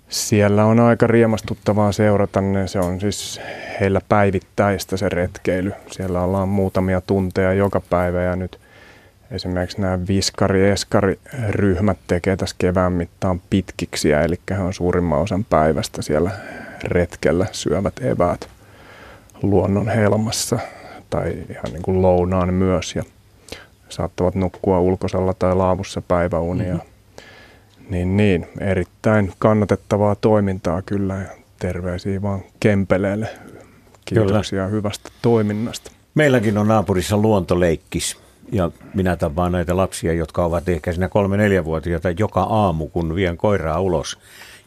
siellä on aika riemastuttavaa seurata. Se on siis heillä päivittäistä se retkeily. Siellä ollaan muutamia tunteja joka päivä ja nyt – Esimerkiksi nämä viskari-eskari-ryhmät tekee tässä kevään mittaan pitkiksiä, eli he on suurimman osan päivästä siellä retkellä, syövät eväät luonnon helmassa tai ihan niin kuin lounaan myös ja saattavat nukkua ulkosalla tai laavussa päiväunia. Mm-hmm. Niin, niin, erittäin kannatettavaa toimintaa kyllä ja terveisiä vaan Kempeleelle. Kiitoksia kyllä. hyvästä toiminnasta. Meilläkin on naapurissa luontoleikkis ja minä tapaan näitä lapsia, jotka ovat ehkä siinä kolme-neljävuotiaita joka aamu, kun vien koiraa ulos.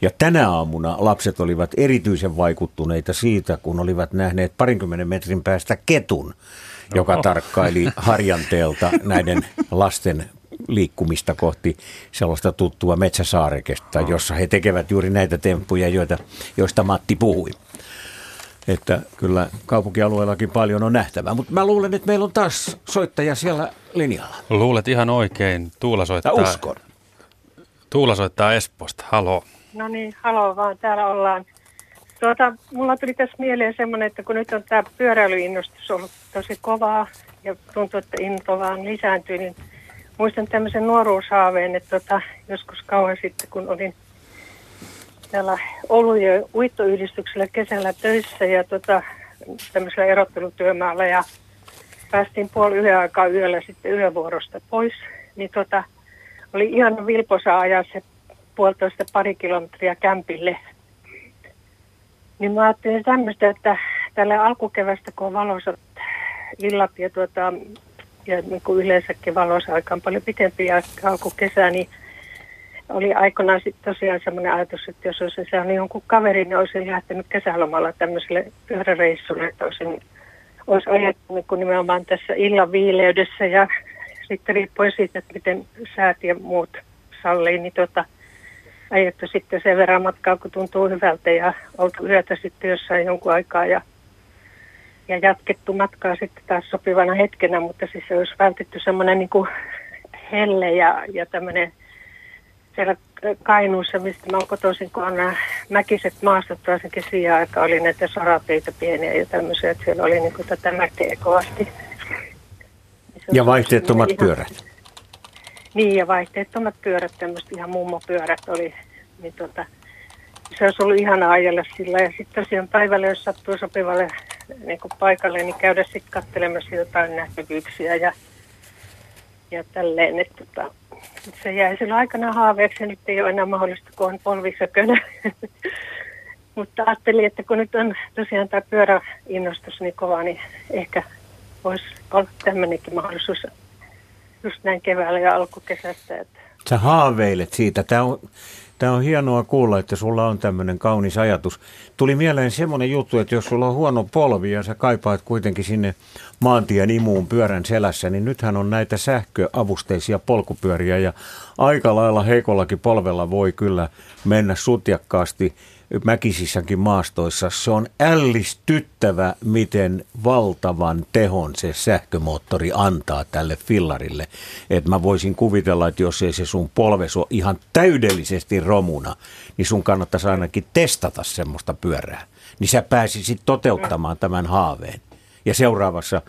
Ja tänä aamuna lapset olivat erityisen vaikuttuneita siitä, kun olivat nähneet parinkymmenen metrin päästä ketun, joka Oho. tarkkaili harjanteelta näiden lasten liikkumista kohti sellaista tuttua metsäsaarekesta, jossa he tekevät juuri näitä temppuja, joita, joista Matti puhui että kyllä kaupunkialueellakin paljon on nähtävää. Mutta mä luulen, että meillä on taas soittaja siellä linjalla. Luulet ihan oikein. Tuula soittaa. Mä uskon. Tuula soittaa Espoosta. Halo. No niin, halo vaan. Täällä ollaan. Tuota, mulla tuli tässä mieleen semmoinen, että kun nyt on tämä pyöräilyinnostus ollut tosi kovaa ja tuntuu, että into vaan lisääntyy, niin muistan tämmöisen nuoruushaaveen, että tota, joskus kauan sitten, kun olin täällä Oulujen uittoyhdistyksellä kesällä töissä ja tota, tämmöisellä erottelutyömaalla ja päästiin puoli yhden aikaa yöllä sitten yövuorosta pois, niin tota, oli ihan vilposa ajaa se puolitoista pari kilometriä kämpille. Niin mä ajattelin tämmöistä, että tällä alkukevästä, kun on valoisat illat ja, tuota, ja niin kuin yleensäkin valoisa aika on paljon pitempi ja alkukesä, niin oli aikoinaan sitten tosiaan semmoinen ajatus, että jos olisi saanut jonkun kaverin, niin olisin lähtenyt kesälomalla tämmöiselle pyöräreissulle, että olisin, olisi ajettu niin nimenomaan tässä illan viileydessä ja sitten riippuen siitä, että miten säät ja muut sallii, niin tota, ajettu sitten sen verran matkaa, kun tuntuu hyvältä ja oltu yötä sitten jossain jonkun aikaa ja, ja jatkettu matkaa sitten taas sopivana hetkenä, mutta siis se olisi vältetty semmoinen niin kuin helle ja, ja tämmöinen siellä Kainuussa, mistä mä oon kotoisin, kun on nämä mäkiset maastot, varsinkin siihen aikaan oli näitä sorateitä pieniä ja tämmöisiä, että siellä oli niin kuin tätä mäkeä kovasti. Ja vaihteettomat ihan, pyörät. Niin, ja vaihteettomat pyörät, tämmöiset ihan mummopyörät oli, niin tota, se olisi ollut ihana ajella sillä. Ja sitten tosiaan päivällä, jos sattuu sopivalle niin paikalle, niin käydä sitten katselemassa jotain nähtävyyksiä ja, ja tälleen, että tota, se jäi silloin aikana haaveeksi ja nyt ei ole enää mahdollista, kun on polvisökönä. [LAUGHS] Mutta ajattelin, että kun nyt on tosiaan tämä pyöräinnostus niin kova, niin ehkä voisi olla tämmöinenkin mahdollisuus just näin keväällä ja alkukesästä. Että. Sä haaveilet siitä. Tämä on, Tämä on hienoa kuulla, että sulla on tämmöinen kaunis ajatus. Tuli mieleen semmoinen juttu, että jos sulla on huono polvi ja sä kaipaat kuitenkin sinne maantien imuun pyörän selässä, niin nythän on näitä sähköavusteisia polkupyöriä ja aika lailla heikollakin polvella voi kyllä mennä sutjakkaasti. Mäkisissäkin maastoissa. Se on ällistyttävä, miten valtavan tehon se sähkömoottori antaa tälle fillarille. Et mä voisin kuvitella, että jos ei se sun polves ole ihan täydellisesti romuna, niin sun kannattaisi ainakin testata semmoista pyörää. Niin sä pääsisit toteuttamaan tämän haaveen. Ja seuraavassa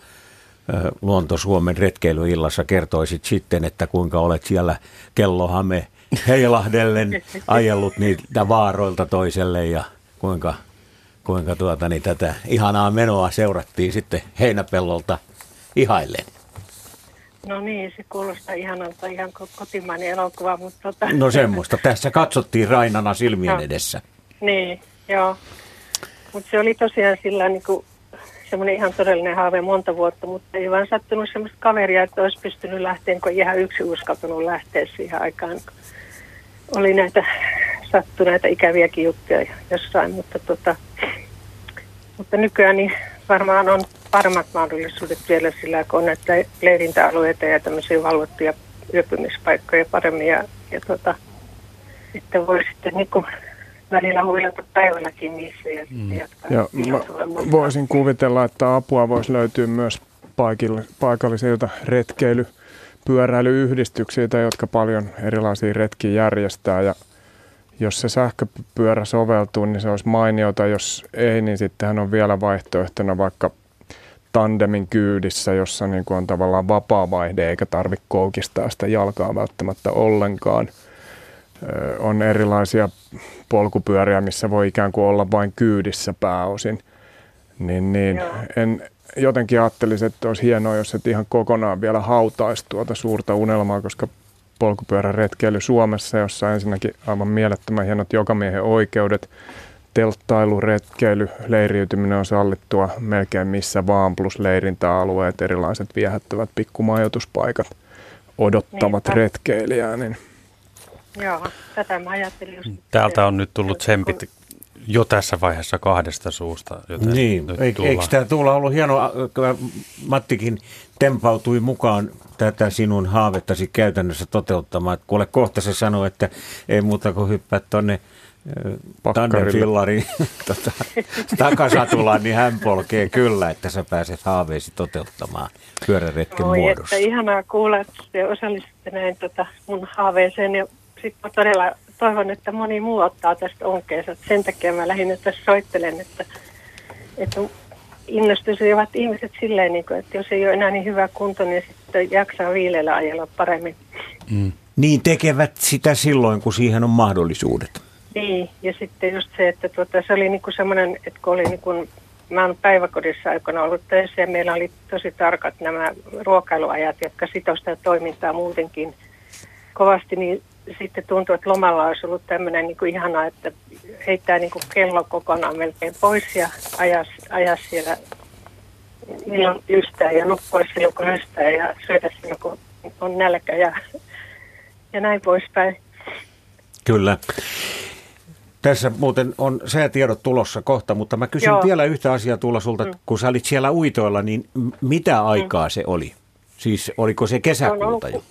Luonto Suomen retkeilyillassa kertoisit sitten, että kuinka olet siellä kellohame heilahdellen ajellut niitä vaaroilta toiselle ja kuinka, kuinka tuota, niin tätä ihanaa menoa seurattiin sitten heinäpellolta ihailleen. No niin, se kuulostaa ihanalta, ihan kotimainen elokuva, mutta tota... No semmoista. Tässä katsottiin Rainana silmien no. edessä. Niin, joo. Mutta se oli tosiaan sillä niin kuin semmoinen ihan todellinen haave monta vuotta, mutta ei vaan sattunut semmoista kaveria, että olisi pystynyt lähteen, kun ihan yksi uskaltanut lähteä siihen aikaan. Oli näitä sattuneita ikäviäkin juttuja jossain, mutta, tota, mutta nykyään niin varmaan on paremmat mahdollisuudet vielä sillä, kun on näitä leirintäalueita ja tämmöisiä valvottuja yöpymispaikkoja paremmin ja, ja tota, että voi sitten niin kuin välillä huilata päivälläkin niissä ja mm. jatkaa. Ja voisin kuvitella, että apua voisi löytyä myös paikallisilta retkeily- pyöräilyyhdistyksiltä, jotka paljon erilaisia retkiä järjestää ja jos se sähköpyörä soveltuu, niin se olisi mainiota. Jos ei, niin sittenhän on vielä vaihtoehtona vaikka tandemin kyydissä, jossa niin kuin on tavallaan vapaa vaihde eikä tarvitse koukistaa sitä jalkaa välttämättä ollenkaan. On erilaisia polkupyöriä, missä voi ikään kuin olla vain kyydissä pääosin. Niin, niin en, jotenkin ajattelisin, että olisi hienoa, jos et ihan kokonaan vielä hautaisi tuota suurta unelmaa, koska polkupyöräretkeily Suomessa, jossa ensinnäkin aivan mielettömän hienot jokamiehen oikeudet, telttailu, retkeily, leiriytyminen on sallittua melkein missä vaan, plus leirintäalueet, erilaiset viehättävät pikkumajoituspaikat odottavat Niinpä. retkeilijää. Niin Joo, tätä mä ajattelin just. Täältä on nyt tullut tsempit jo tässä vaiheessa kahdesta suusta. Joten niin, Eik, eikö tämä Tuula ollut hienoa, Mattikin tempautui mukaan tätä sinun haavettasi käytännössä toteuttamaan. Kuule, kohta se sanoi, että ei muuta kuin hyppää tuonne Tandemfillari [LAUGHS] tota, takasatulaan, niin hän polkee kyllä, että sä pääset haaveesi toteuttamaan pyöräretken Oi, muodossa. Että ihanaa kuulla, että te osallistutte näin tota mun haaveeseen ja sitten todella toivon, että moni muu ottaa tästä onkeensa. Sen takia mä lähinnä tässä soittelen, että, että innostuisivat ihmiset silleen, niin kuin, että jos ei ole enää niin hyvä kunto, niin sitten jaksaa viilellä ajella paremmin. Mm. Niin tekevät sitä silloin, kun siihen on mahdollisuudet. Niin, ja sitten just se, että tuota, se oli niinku semmoinen, että kun oli niinku, mä oon päiväkodissa aikana ollut töissä ja meillä oli tosi tarkat nämä ruokailuajat, jotka sitoivat toimintaa muutenkin kovasti, niin sitten tuntui, että lomalla olisi ollut tämmöinen niin kuin ihana, että heittää niin kuin kello kokonaan melkein pois ja ajas, ajas siellä milloin ystää ja nukkua kun ystää ja syödä silloin kun on nälkä ja, ja näin poispäin. Kyllä. Tässä muuten on säätiedot tulossa kohta, mutta mä kysyn Joo. vielä yhtä asiaa tulla sulta. Mm. Kun sä olit siellä uitoilla, niin mitä aikaa mm. se oli? Siis oliko se kesäkuuta jo?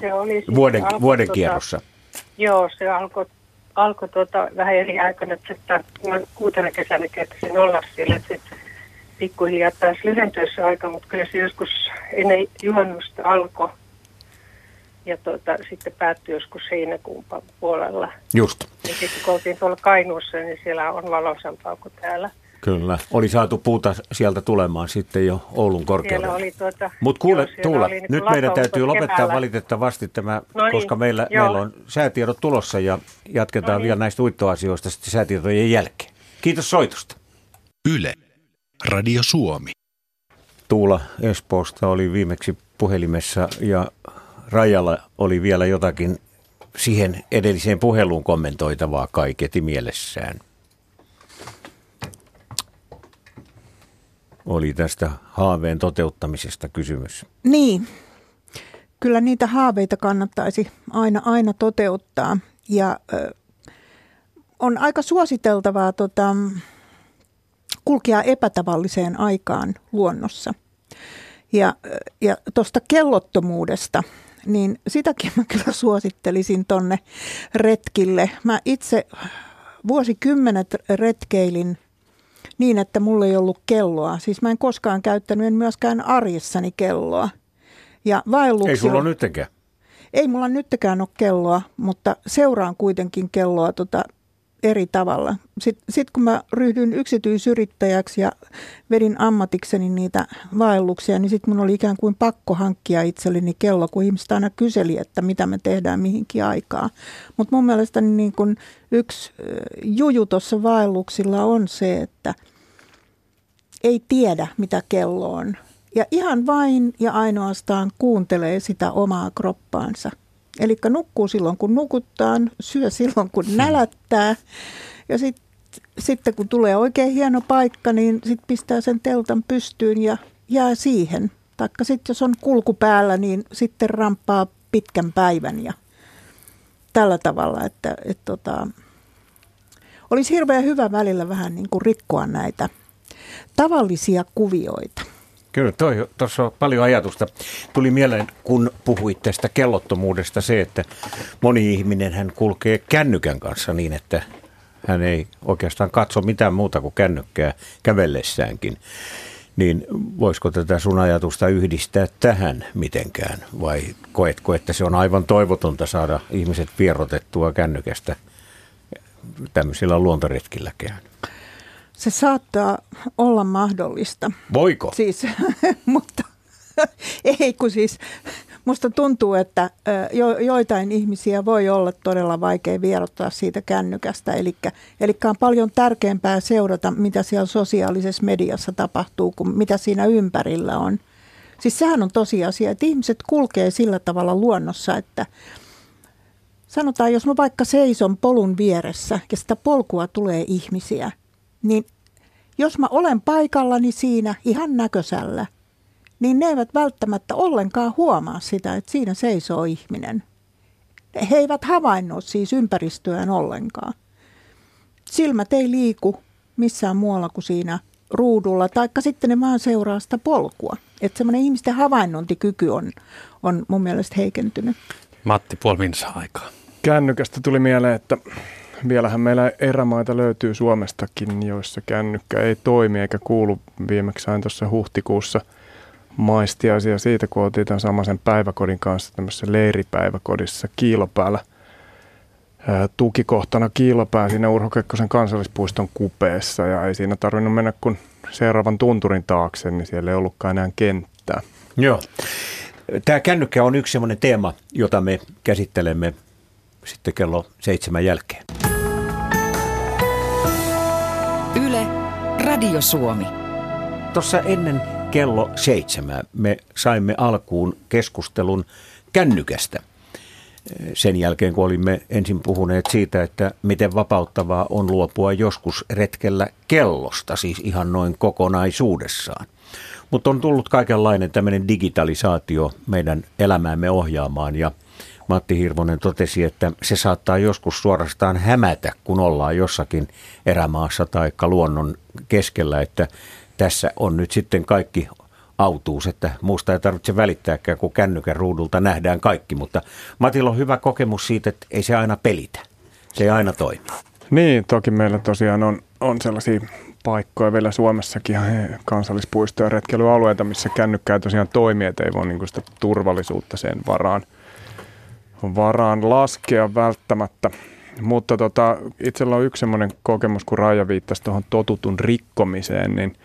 Se oli siis vuoden, alkoi, vuoden tuota, kierrossa. Joo, se alkoi alko tuota, vähän eri aikana, että kuutena kesänä kertasin olla siellä, että sitten pikkuhiljaa taas lyhentyä se aika, mutta kyllä se joskus ennen juhannusta alkoi ja tuota, sitten päättyi joskus heinäkuun puolella. Just. Ja sitten kun oltiin tuolla Kainuussa, niin siellä on valoisampaa kuin täällä. Kyllä, oli saatu puuta sieltä tulemaan sitten jo Oulun korkeudella. Tuota, Mutta kuule joo, Tuula, niin nyt meidän täytyy lopettaa keväällä. valitettavasti tämä, no niin, koska meillä, meillä on säätiedot tulossa ja jatketaan no niin. vielä näistä uittoasioista sitten säätietojen jälkeen. Kiitos soitosta. Yle, Radio Suomi. Tuula Espoosta oli viimeksi puhelimessa ja Rajalla oli vielä jotakin siihen edelliseen puheluun kommentoitavaa kaiketi mielessään. Oli tästä haaveen toteuttamisesta kysymys. Niin, kyllä niitä haaveita kannattaisi aina, aina toteuttaa. Ja ö, on aika suositeltavaa tota, kulkea epätavalliseen aikaan luonnossa. Ja, ja tuosta kellottomuudesta, niin sitäkin mä kyllä suosittelisin tonne retkille. Mä itse vuosikymmenet retkeilin niin, että mulla ei ollut kelloa. Siis mä en koskaan käyttänyt, en myöskään arjessani kelloa. Ja Ei sulla ole nyttenkään? Ei mulla nyttekään ole kelloa, mutta seuraan kuitenkin kelloa tota eri tavalla. Sitten sit kun mä ryhdyin yksityisyrittäjäksi ja vedin ammatikseni niitä vaelluksia, niin sitten mun oli ikään kuin pakko hankkia itselleni kello, kun ihmiset aina kyseli, että mitä me tehdään mihinkin aikaa. Mutta mun mielestä niin kun yksi juju tuossa vaelluksilla on se, että ei tiedä, mitä kello on. Ja ihan vain ja ainoastaan kuuntelee sitä omaa kroppaansa. Eli nukkuu silloin, kun nukuttaa, syö silloin, kun nälättää. Ja sit, sitten kun tulee oikein hieno paikka, niin sitten pistää sen teltan pystyyn ja jää siihen. Taikka sitten jos on kulku päällä, niin sitten ramppaa pitkän päivän ja tällä tavalla, että, että tota, olisi hirveän hyvä välillä vähän niin kuin rikkoa näitä tavallisia kuvioita. Kyllä, tuossa on paljon ajatusta. Tuli mieleen, kun puhuit tästä kellottomuudesta se, että moni ihminen hän kulkee kännykän kanssa niin, että hän ei oikeastaan katso mitään muuta kuin kännykkää kävellessäänkin. Niin voisiko tätä sun ajatusta yhdistää tähän mitenkään? Vai koetko, että se on aivan toivotonta saada ihmiset vierotettua kännykästä tämmöisillä luontoretkilläkään? Se saattaa olla mahdollista. Voiko? Siis, [LAUGHS] mutta ei kun siis musta tuntuu, että jo, joitain ihmisiä voi olla todella vaikea vierottaa siitä kännykästä. Eli, on paljon tärkeämpää seurata, mitä siellä sosiaalisessa mediassa tapahtuu, kuin mitä siinä ympärillä on. Siis sehän on tosiasia, että ihmiset kulkee sillä tavalla luonnossa, että sanotaan, jos mä vaikka seison polun vieressä ja sitä polkua tulee ihmisiä, niin jos mä olen paikallani siinä ihan näköisellä, niin ne eivät välttämättä ollenkaan huomaa sitä, että siinä seisoo ihminen. He eivät havainnut siis ympäristöään ollenkaan. Silmät ei liiku missään muualla kuin siinä ruudulla, taikka sitten ne vaan seuraa sitä polkua. Että semmoinen ihmisten havainnointikyky on, on mun mielestä heikentynyt. Matti, puoli aikaa. Kännykästä tuli mieleen, että vielähän meillä erämaita löytyy Suomestakin, joissa kännykkä ei toimi eikä kuulu. Viimeksi sain tuossa huhtikuussa maistiaisia siitä, kun oltiin tämän samaisen päiväkodin kanssa tämmöisessä leiripäiväkodissa Kiilopäällä. Tukikohtana Kiilopää siinä Urho Kekkosen kansallispuiston kupeessa ja ei siinä tarvinnut mennä kuin seuraavan tunturin taakse, niin siellä ei ollutkaan enää kenttää. Joo. Tämä kännykkä on yksi sellainen teema, jota me käsittelemme sitten kello seitsemän jälkeen. Radio Suomi. Tuossa ennen kello seitsemää me saimme alkuun keskustelun kännykästä. Sen jälkeen, kun olimme ensin puhuneet siitä, että miten vapauttavaa on luopua joskus retkellä kellosta, siis ihan noin kokonaisuudessaan. Mutta on tullut kaikenlainen tämmöinen digitalisaatio meidän elämäämme ohjaamaan ja – Matti Hirvonen totesi, että se saattaa joskus suorastaan hämätä, kun ollaan jossakin erämaassa tai luonnon keskellä, että tässä on nyt sitten kaikki autuus, että muusta ei tarvitse välittääkään, kun kännykän ruudulta nähdään kaikki, mutta Matilla on hyvä kokemus siitä, että ei se aina pelitä. Se ei aina toimi. Niin, toki meillä tosiaan on, on sellaisia paikkoja vielä Suomessakin kansallispuistoja ja retkeilyalueita, missä kännykkä ei tosiaan toimii, että ei voi niin sitä turvallisuutta sen varaan – varaan laskea välttämättä. Mutta tota, itsellä on yksi semmoinen kokemus, kun Raija viittasi tuohon totutun rikkomiseen, niin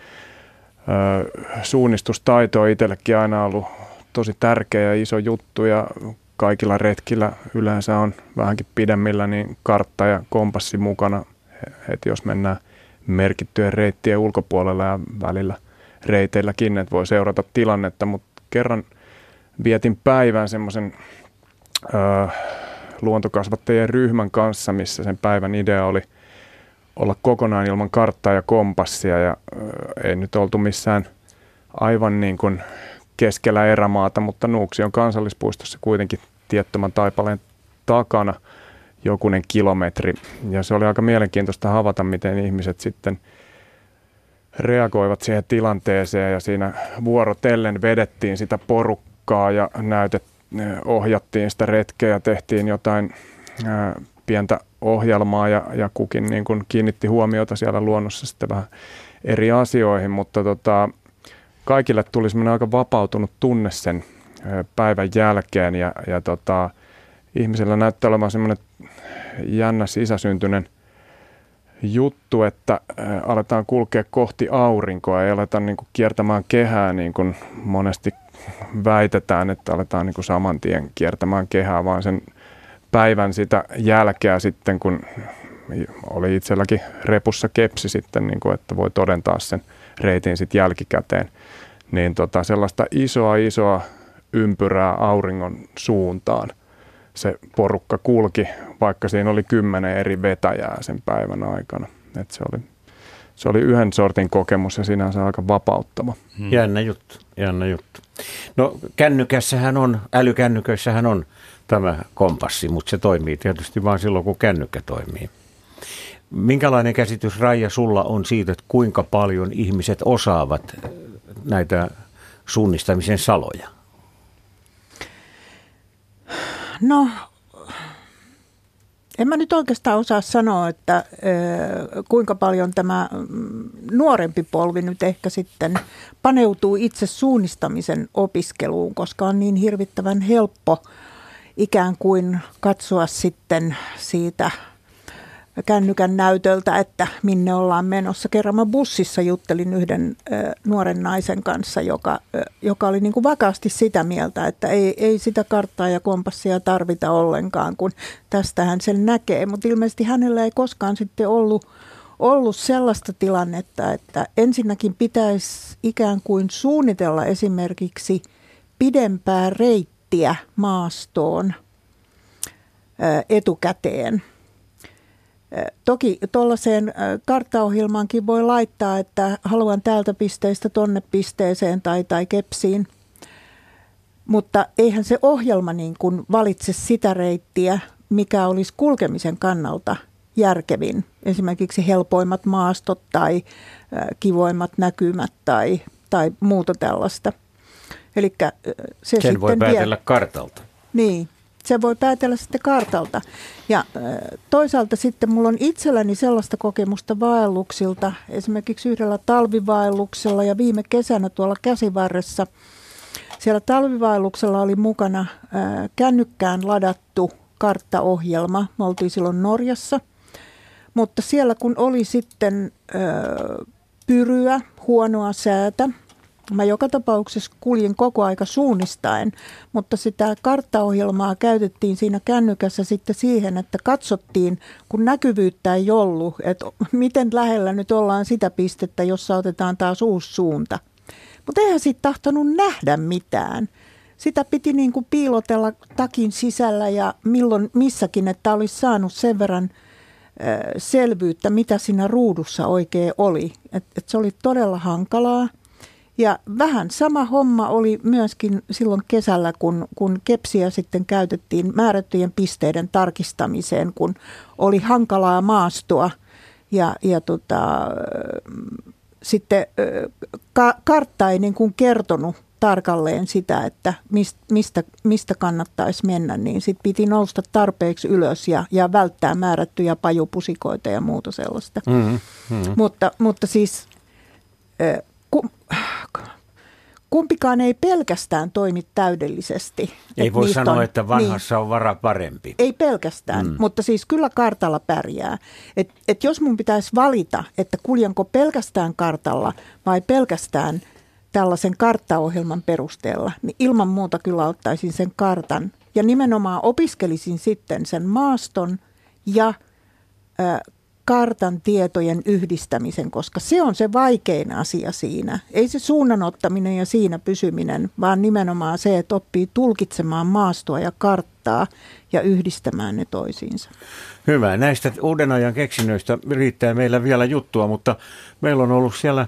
ö, suunnistustaito on itsellekin aina ollut tosi tärkeä ja iso juttu ja kaikilla retkillä yleensä on vähänkin pidemmillä niin kartta ja kompassi mukana, että jos mennään merkittyjen reittien ulkopuolella ja välillä reiteilläkin, että voi seurata tilannetta, mutta kerran vietin päivän semmoisen luontokasvattajien ryhmän kanssa, missä sen päivän idea oli olla kokonaan ilman karttaa ja kompassia ja ei nyt oltu missään aivan niin kuin keskellä erämaata, mutta Nuuksion kansallispuistossa kuitenkin tiettömän taipaleen takana jokunen kilometri. Ja se oli aika mielenkiintoista havaita, miten ihmiset sitten reagoivat siihen tilanteeseen ja siinä vuorotellen vedettiin sitä porukkaa ja näytettiin ohjattiin sitä retkeä tehtiin jotain pientä ohjelmaa ja, ja kukin niin kuin kiinnitti huomiota siellä luonnossa sitten vähän eri asioihin, mutta tota, kaikille tuli semmoinen aika vapautunut tunne sen päivän jälkeen ja, ja tota, ihmisellä näyttää olevan semmoinen jännä sisäsyntyinen juttu, että aletaan kulkea kohti aurinkoa. Ja aletaan niin kuin kiertämään kehää niin kuin monesti väitetään, että aletaan niin kuin saman tien kiertämään kehää, vaan sen päivän sitä jälkeä sitten, kun oli itselläkin repussa kepsi sitten, niin kuin, että voi todentaa sen reitin sitten jälkikäteen, niin tota, sellaista isoa isoa ympyrää auringon suuntaan se porukka kulki, vaikka siinä oli kymmenen eri vetäjää sen päivän aikana. Et se, oli, se oli yhden sortin kokemus ja sinänsä aika vapauttava. Hmm. Jännä juttu, jännä juttu. No kännykässähän on, älykännyköissähän on tämä kompassi, mutta se toimii tietysti vain silloin, kun kännykkä toimii. Minkälainen käsitys Raija sulla on siitä, että kuinka paljon ihmiset osaavat näitä suunnistamisen saloja? No, en mä nyt oikeastaan osaa sanoa, että kuinka paljon tämä mm, nuorempi polvi nyt ehkä sitten paneutuu itse suunnistamisen opiskeluun, koska on niin hirvittävän helppo ikään kuin katsoa sitten siitä – kännykän näytöltä, että minne ollaan menossa. Kerran mä bussissa juttelin yhden ö, nuoren naisen kanssa, joka, ö, joka oli niin kuin vakaasti sitä mieltä, että ei, ei sitä karttaa ja kompassia tarvita ollenkaan, kun tästähän sen näkee. Mutta ilmeisesti hänellä ei koskaan sitten ollut, ollut sellaista tilannetta, että ensinnäkin pitäisi ikään kuin suunnitella esimerkiksi pidempää reittiä maastoon etukäteen – Toki tuollaiseen karttaohjelmaankin voi laittaa, että haluan täältä pisteestä tonne pisteeseen tai, tai kepsiin. Mutta eihän se ohjelma niin kuin valitse sitä reittiä, mikä olisi kulkemisen kannalta järkevin. Esimerkiksi helpoimmat maastot tai kivoimmat näkymät tai, tai muuta tällaista. Elikkä se Sen voi päätellä vie... kartalta. Niin, se voi päätellä sitten kartalta. Ja toisaalta sitten mulla on itselläni sellaista kokemusta vaelluksilta, esimerkiksi yhdellä talvivaelluksella ja viime kesänä tuolla käsivarressa. Siellä talvivaelluksella oli mukana kännykkään ladattu karttaohjelma. Me oltiin silloin Norjassa. Mutta siellä kun oli sitten pyryä, huonoa säätä, Mä joka tapauksessa kuljin koko aika suunnistaen, mutta sitä karttaohjelmaa käytettiin siinä kännykässä sitten siihen, että katsottiin, kun näkyvyyttä ei ollut, että miten lähellä nyt ollaan sitä pistettä, jossa otetaan taas uusi suunta. Mutta eihän siitä tahtonut nähdä mitään. Sitä piti niin kuin piilotella takin sisällä ja milloin missäkin, että olisi saanut sen verran selvyyttä, mitä siinä ruudussa oikein oli. Et, et se oli todella hankalaa. Ja vähän sama homma oli myöskin silloin kesällä, kun, kun kepsiä sitten käytettiin määrättyjen pisteiden tarkistamiseen, kun oli hankalaa maastoa. Ja, ja tota, sitten ka, kartta ei niin kuin kertonut tarkalleen sitä, että mistä, mistä kannattaisi mennä, niin sitten piti nousta tarpeeksi ylös ja, ja välttää määrättyjä pajupusikoita ja muuta sellaista. Mm-hmm. Mm-hmm. Mutta, mutta siis kumpikaan ei pelkästään toimi täydellisesti. Ei voi sanoa, on, että vanhassa niin, on vara parempi. Ei pelkästään, mm. mutta siis kyllä kartalla pärjää. Et, et jos mun pitäisi valita, että kuljanko pelkästään kartalla vai pelkästään tällaisen karttaohjelman perusteella, niin ilman muuta kyllä ottaisin sen kartan. Ja nimenomaan opiskelisin sitten sen maaston ja kartan tietojen yhdistämisen, koska se on se vaikein asia siinä. Ei se suunnanottaminen ja siinä pysyminen, vaan nimenomaan se, että oppii tulkitsemaan maastoa ja karttaa ja yhdistämään ne toisiinsa. Hyvä. Näistä uuden ajan keksinnöistä riittää meillä vielä juttua, mutta meillä on ollut siellä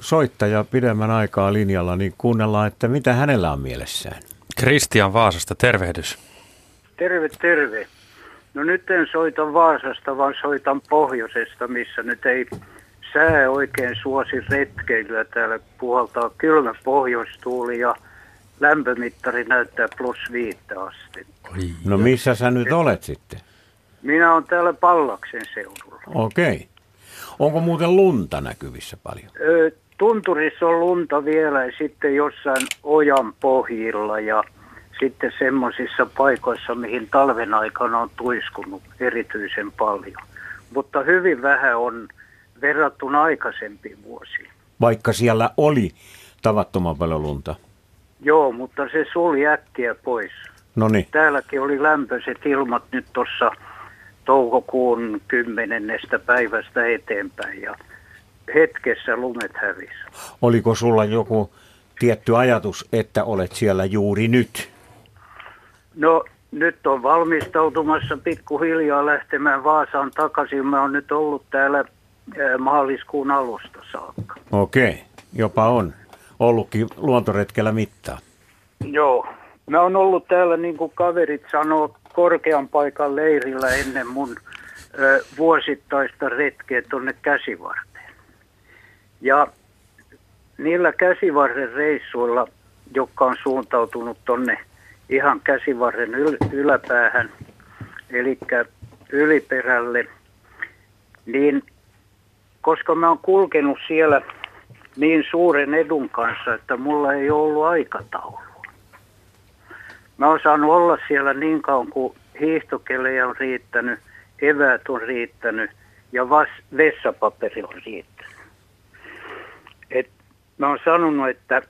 soittaja pidemmän aikaa linjalla, niin kuunnellaan, että mitä hänellä on mielessään. Kristian Vaasasta, tervehdys. Terve, terve. No nyt en soita Vaasasta, vaan soitan pohjoisesta, missä nyt ei sää oikein suosi retkeilyä. Täällä puhaltaa kylmä pohjoistuuli ja lämpömittari näyttää plus viittä asti. No missä sä nyt olet sitten? Minä olen täällä Pallaksen seudulla. Okei. Onko muuten lunta näkyvissä paljon? Ö, tunturissa on lunta vielä ja sitten jossain ojan pohjilla ja sitten semmoisissa paikoissa, mihin talven aikana on tuiskunut erityisen paljon. Mutta hyvin vähän on verrattuna aikaisempiin vuosiin. Vaikka siellä oli tavattoman paljon lunta. Joo, mutta se suli äkkiä pois. No niin. Täälläkin oli lämpöiset ilmat nyt tuossa toukokuun kymmenennestä päivästä eteenpäin ja hetkessä lumet hävisi. Oliko sulla joku tietty ajatus, että olet siellä juuri nyt? No nyt on valmistautumassa pikkuhiljaa lähtemään Vaasaan takaisin. Mä oon nyt ollut täällä maaliskuun alusta saakka. Okei, jopa on ollutkin luontoretkellä mittaa. Joo, mä oon ollut täällä niin kuin kaverit sanoo korkean paikan leirillä ennen mun ö, vuosittaista retkeä tuonne käsivarteen. Ja niillä käsivarren reissuilla, jotka on suuntautunut tuonne ihan käsivarren yl- yläpäähän, eli yliperälle, niin koska mä oon kulkenut siellä niin suuren edun kanssa, että mulla ei ollut aikataulua. Mä oon saanut olla siellä niin kauan kuin hiihtokelejä on riittänyt, eväät on riittänyt ja vas, vessapaperi on riittänyt. Et mä oon sanonut, että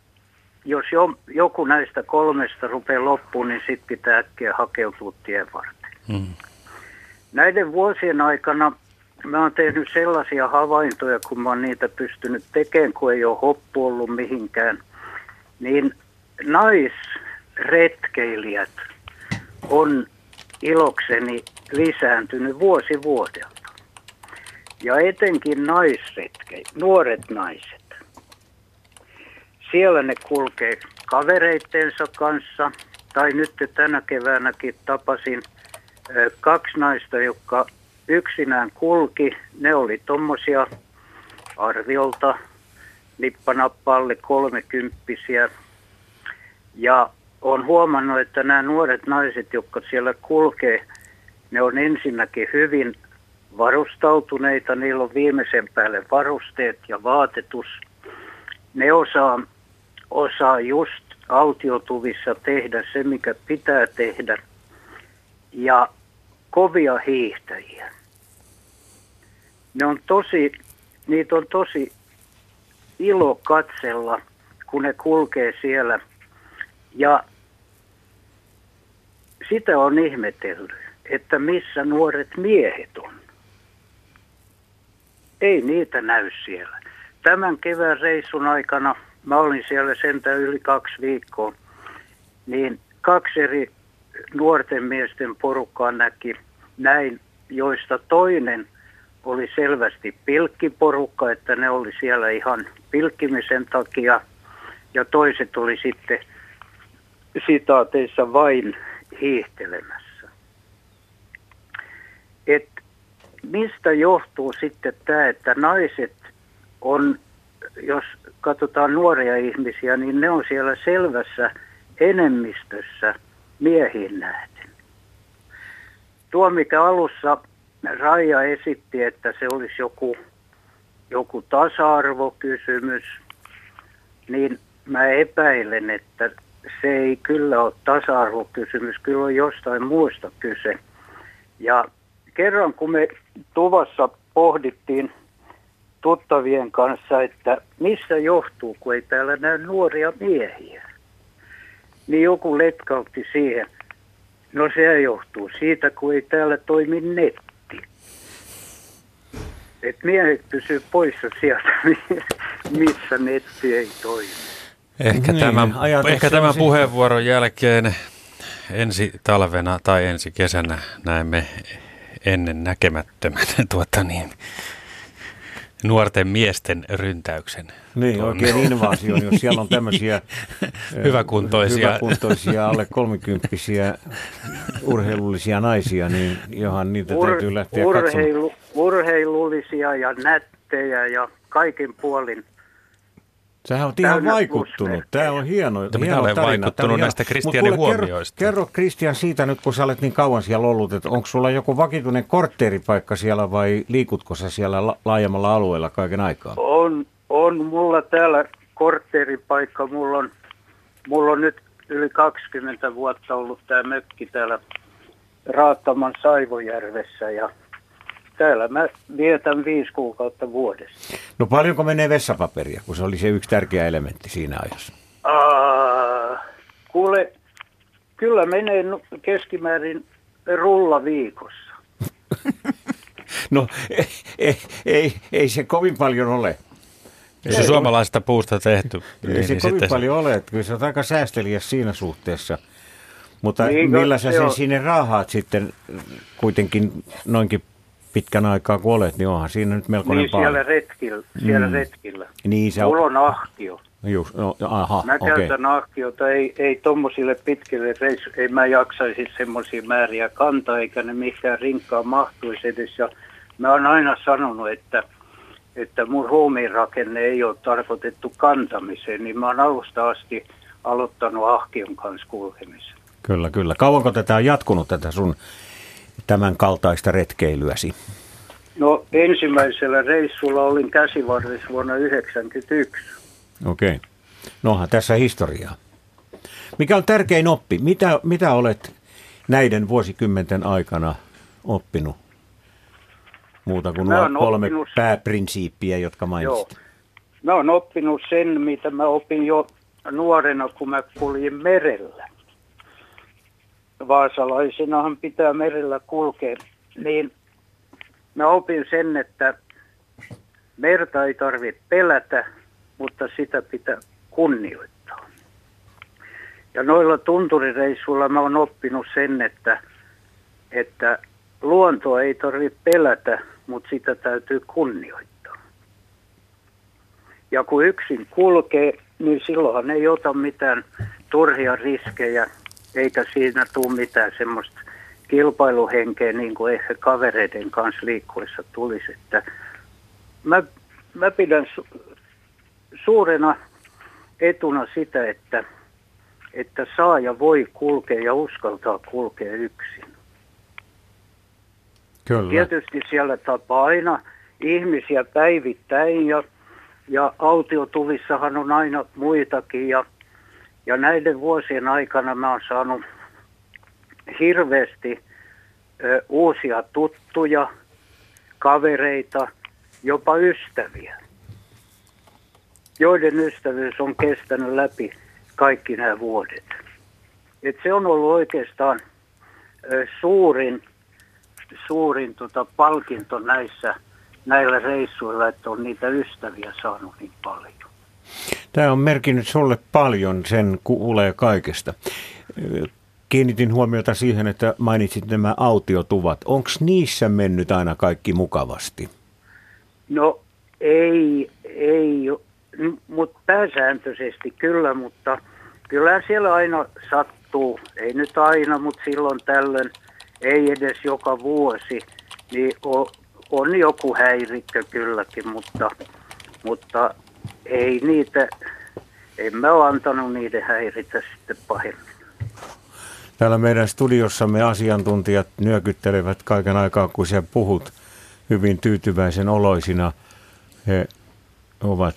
jos jo, joku näistä kolmesta rupeaa loppuun, niin sitten pitää äkkiä hakeutua tien varten. Mm. Näiden vuosien aikana mä oon tehnyt sellaisia havaintoja, kun mä oon niitä pystynyt tekemään, kun ei ole hoppu ollut mihinkään, niin naisretkeilijät on ilokseni lisääntynyt vuosi vuodelta. Ja etenkin naisretke, nuoret naiset. Siellä ne kulkee kavereittensa kanssa, tai nyt tänä keväänäkin tapasin kaksi naista, jotka yksinään kulki. Ne oli tommosia arviolta nippanappalle kolmekymppisiä. Ja on huomannut, että nämä nuoret naiset, jotka siellä kulkee, ne on ensinnäkin hyvin varustautuneita. Niillä on viimeisen päälle varusteet ja vaatetus. Ne osaa, osaa just autiotuvissa tehdä se, mikä pitää tehdä. Ja kovia hiihtäjiä. Ne on tosi, niitä on tosi ilo katsella, kun ne kulkee siellä. Ja sitä on ihmetellyt, että missä nuoret miehet on. Ei niitä näy siellä. Tämän kevään reissun aikana, mä olin siellä sentään yli kaksi viikkoa, niin kaksi eri nuorten miesten porukkaa näki näin, joista toinen oli selvästi pilkkiporukka, että ne oli siellä ihan pilkkimisen takia, ja toiset oli sitten sitaateissa vain hiihtelemässä. Et mistä johtuu sitten tämä, että naiset on, jos katsotaan nuoria ihmisiä, niin ne on siellä selvässä enemmistössä miehiin nähden. Tuo, mikä alussa Raija esitti, että se olisi joku, joku tasa-arvokysymys, niin mä epäilen, että se ei kyllä ole tasa-arvokysymys, kyllä on jostain muusta kyse. Ja kerran kun me tuvassa pohdittiin tuttavien kanssa, että missä johtuu, kun ei täällä näy nuoria miehiä, niin joku letkautti siihen. No se johtuu siitä, kun ei täällä toimi netti. Et miehet pysyy poissa sieltä, [LAUGHS] missä netti ei toimi. Ehkä, niin, tämän, ehkä tämän puheenvuoron jälkeen ensi talvena tai ensi kesänä näemme ennen näkemättömän [LAUGHS] tuota niin, nuorten miesten ryntäyksen. Niin, tuonne. oikein invaasio, jos siellä on [LAUGHS] tämmöisiä hyväkuntoisia. hyväkuntoisia alle kolmikymppisiä urheilullisia naisia, niin johan niitä Ur, täytyy lähteä urheilu, Urheilullisia ja nättejä ja kaikin puolin Sähän on ihan vaikuttunut. Tämä on hieno, Mutta minä hieno olen tarina. vaikuttunut Tämä hieno. näistä Kristianin huomioista. Kerro, kerro Kristian siitä nyt, kun sä olet niin kauan siellä ollut, että onko sulla joku vakituinen kortteeripaikka siellä vai liikutko sä siellä la- laajemmalla alueella kaiken aikaa? On, on mulla täällä kortteeripaikka. Mulla on, mulla on nyt yli 20 vuotta ollut tämä mökki täällä Raattaman Saivojärvessä ja täällä mä vietän viisi kuukautta vuodessa. No paljonko menee vessapaperia, kun se oli se yksi tärkeä elementti siinä ajassa? Aa, kuule, kyllä menee keskimäärin rulla viikossa. [LAUGHS] No ei, ei, ei, ei se kovin paljon ole. Jos on suomalaisesta puusta tehty, Ei niin, se niin kovin sitten paljon ole, että kyllä se on aika säästeliäs siinä suhteessa. Mutta Niin, millä sä se sen on. sinne raahaat sitten kuitenkin noinkin pitkän aikaa kun olet, niin onhan siinä nyt melkoinen Niin siellä paali. retkillä. Siellä Mm. retkillä. Niin se Mulla on. ahkio. Just, no, aha, Mä okei. käytän ahkiota, ei, ei tommosille pitkille reissu, ei mä jaksaisi semmoisia määriä kantaa, eikä ne mihinkään rinkkaan mahtuisi edes. Ja mä oon aina sanonut, että, että mun ruumiinrakenne ei ole tarkoitettu kantamiseen, niin mä oon alusta asti aloittanut ahkion kanssa kulkemisen. Kyllä, kyllä. Kauanko tätä on jatkunut, tätä sun tämän kaltaista retkeilyäsi? No ensimmäisellä reissulla olin käsivarressa vuonna 1991. Okei. Nohan tässä historiaa. Mikä on tärkein oppi? Mitä, mitä olet näiden vuosikymmenten aikana oppinut? Muuta kuin nuo kolme oppinut- pääprinsiippiä, jotka mainitsit. Mä oon oppinut sen, mitä mä opin jo nuorena, kun mä kuljin merellä. Vaasalaisenahan pitää merellä kulkea. Niin mä opin sen, että merta ei tarvitse pelätä, mutta sitä pitää kunnioittaa. Ja noilla tunturireissuilla mä oon oppinut sen, että, että luontoa ei tarvitse pelätä, mutta sitä täytyy kunnioittaa. Ja kun yksin kulkee, niin silloinhan ei ota mitään turhia riskejä, eikä siinä tule mitään semmoista kilpailuhenkeä, niin kuin ehkä kavereiden kanssa liikkuessa tulisi. Että mä, mä pidän su- suurena etuna sitä, että, että saa ja voi kulkea ja uskaltaa kulkea yksin. Kyllä. Tietysti siellä tapaa aina ihmisiä päivittäin ja, ja autiotuvissahan on aina muitakin ja, ja näiden vuosien aikana mä oon saanut hirveästi ö, uusia tuttuja, kavereita, jopa ystäviä, joiden ystävyys on kestänyt läpi kaikki nämä vuodet. Et se on ollut oikeastaan ö, suurin suurin tota, palkinto näissä, näillä reissuilla, että on niitä ystäviä saanut niin paljon. Tämä on merkinnyt sulle paljon, sen kuulee kaikesta. Kiinnitin huomiota siihen, että mainitsit nämä autiotuvat. Onko niissä mennyt aina kaikki mukavasti? No ei, ei, mutta pääsääntöisesti kyllä, mutta kyllä siellä aina sattuu, ei nyt aina, mutta silloin tällöin, ei edes joka vuosi, niin on, on joku häirikkö kylläkin, mutta, mutta ei niitä, en mä ole antanut niiden häiritä sitten pahemmin. Täällä meidän studiossamme asiantuntijat nyökyttelevät kaiken aikaa, kun sä puhut hyvin tyytyväisen oloisina. He ovat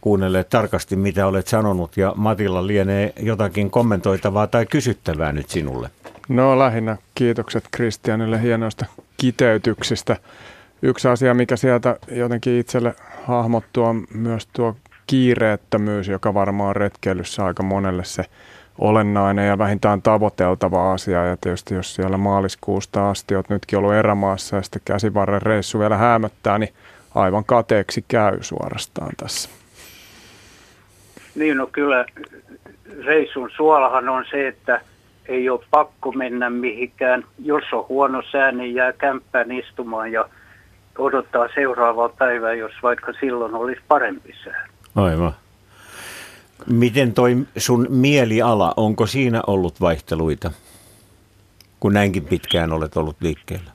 kuunnelleet tarkasti, mitä olet sanonut, ja Matilla lienee jotakin kommentoitavaa tai kysyttävää nyt sinulle. No lähinnä kiitokset Kristianille hienoista kiteytyksistä. Yksi asia, mikä sieltä jotenkin itselle hahmottuu, on myös tuo kiireettömyys, joka varmaan on retkeilyssä aika monelle se olennainen ja vähintään tavoiteltava asia. Ja tietysti jos siellä maaliskuusta asti olet nytkin ollut erämaassa ja sitten käsivarren reissu vielä hämöttää, niin aivan kateeksi käy suorastaan tässä. Niin no kyllä reissun suolahan on se, että ei ole pakko mennä mihinkään. Jos on huono sää, niin jää kämppään istumaan ja odottaa seuraavaa päivää, jos vaikka silloin olisi parempi sää. Aivan. Miten toi sun mieliala, onko siinä ollut vaihteluita, kun näinkin pitkään olet ollut liikkeellä?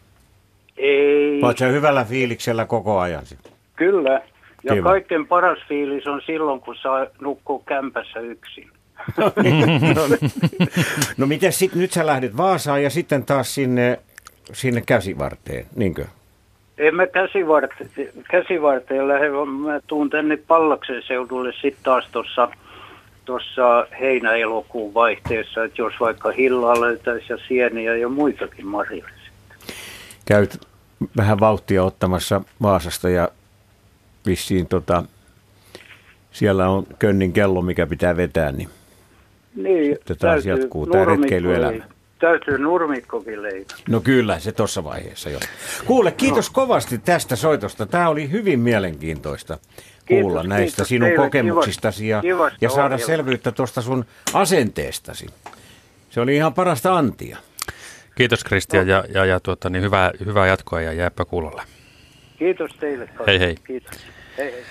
Ei, Oletko hyvällä fiiliksellä koko ajan? sitten? kyllä, Ja Kiva. kaikkein paras fiilis on silloin, kun saa nukkua kämpässä yksin. no, no miten sit, nyt sä lähdet Vaasaan ja sitten taas sinne, sinne käsivarteen, niinkö? En mä käsivarte, käsivarteen lähde, vaan mä tuun tänne Pallaksen seudulle sitten taas tuossa tuossa heinä-elokuun vaihteessa, että jos vaikka hillaa löytäisi ja sieniä ja muitakin marjoja. Käyt vähän vauhtia ottamassa Vaasasta ja vissiin tota, siellä on könnin kello, mikä pitää vetää, niin Niin, Sitten taas jatkuu nurmikko retkeilyelämä. Täytyy nurmikkokin leikata. No kyllä, se tuossa vaiheessa jo. Kuule, kiitos no. kovasti tästä soitosta. Tämä oli hyvin mielenkiintoista kuulla Kiitos, näistä kiitos sinun teille. kokemuksistasi ja, Kivasta ja saada ohjelmasta. selvyyttä tuosta sun asenteestasi. Se oli ihan parasta antia. Kiitos Kristian ja, ja, ja tuota, niin hyvää, hyvää jatkoa ja jääpä kuulolle. Kiitos teille. kaikille. Hei, hei. Kiitos. Hei hei.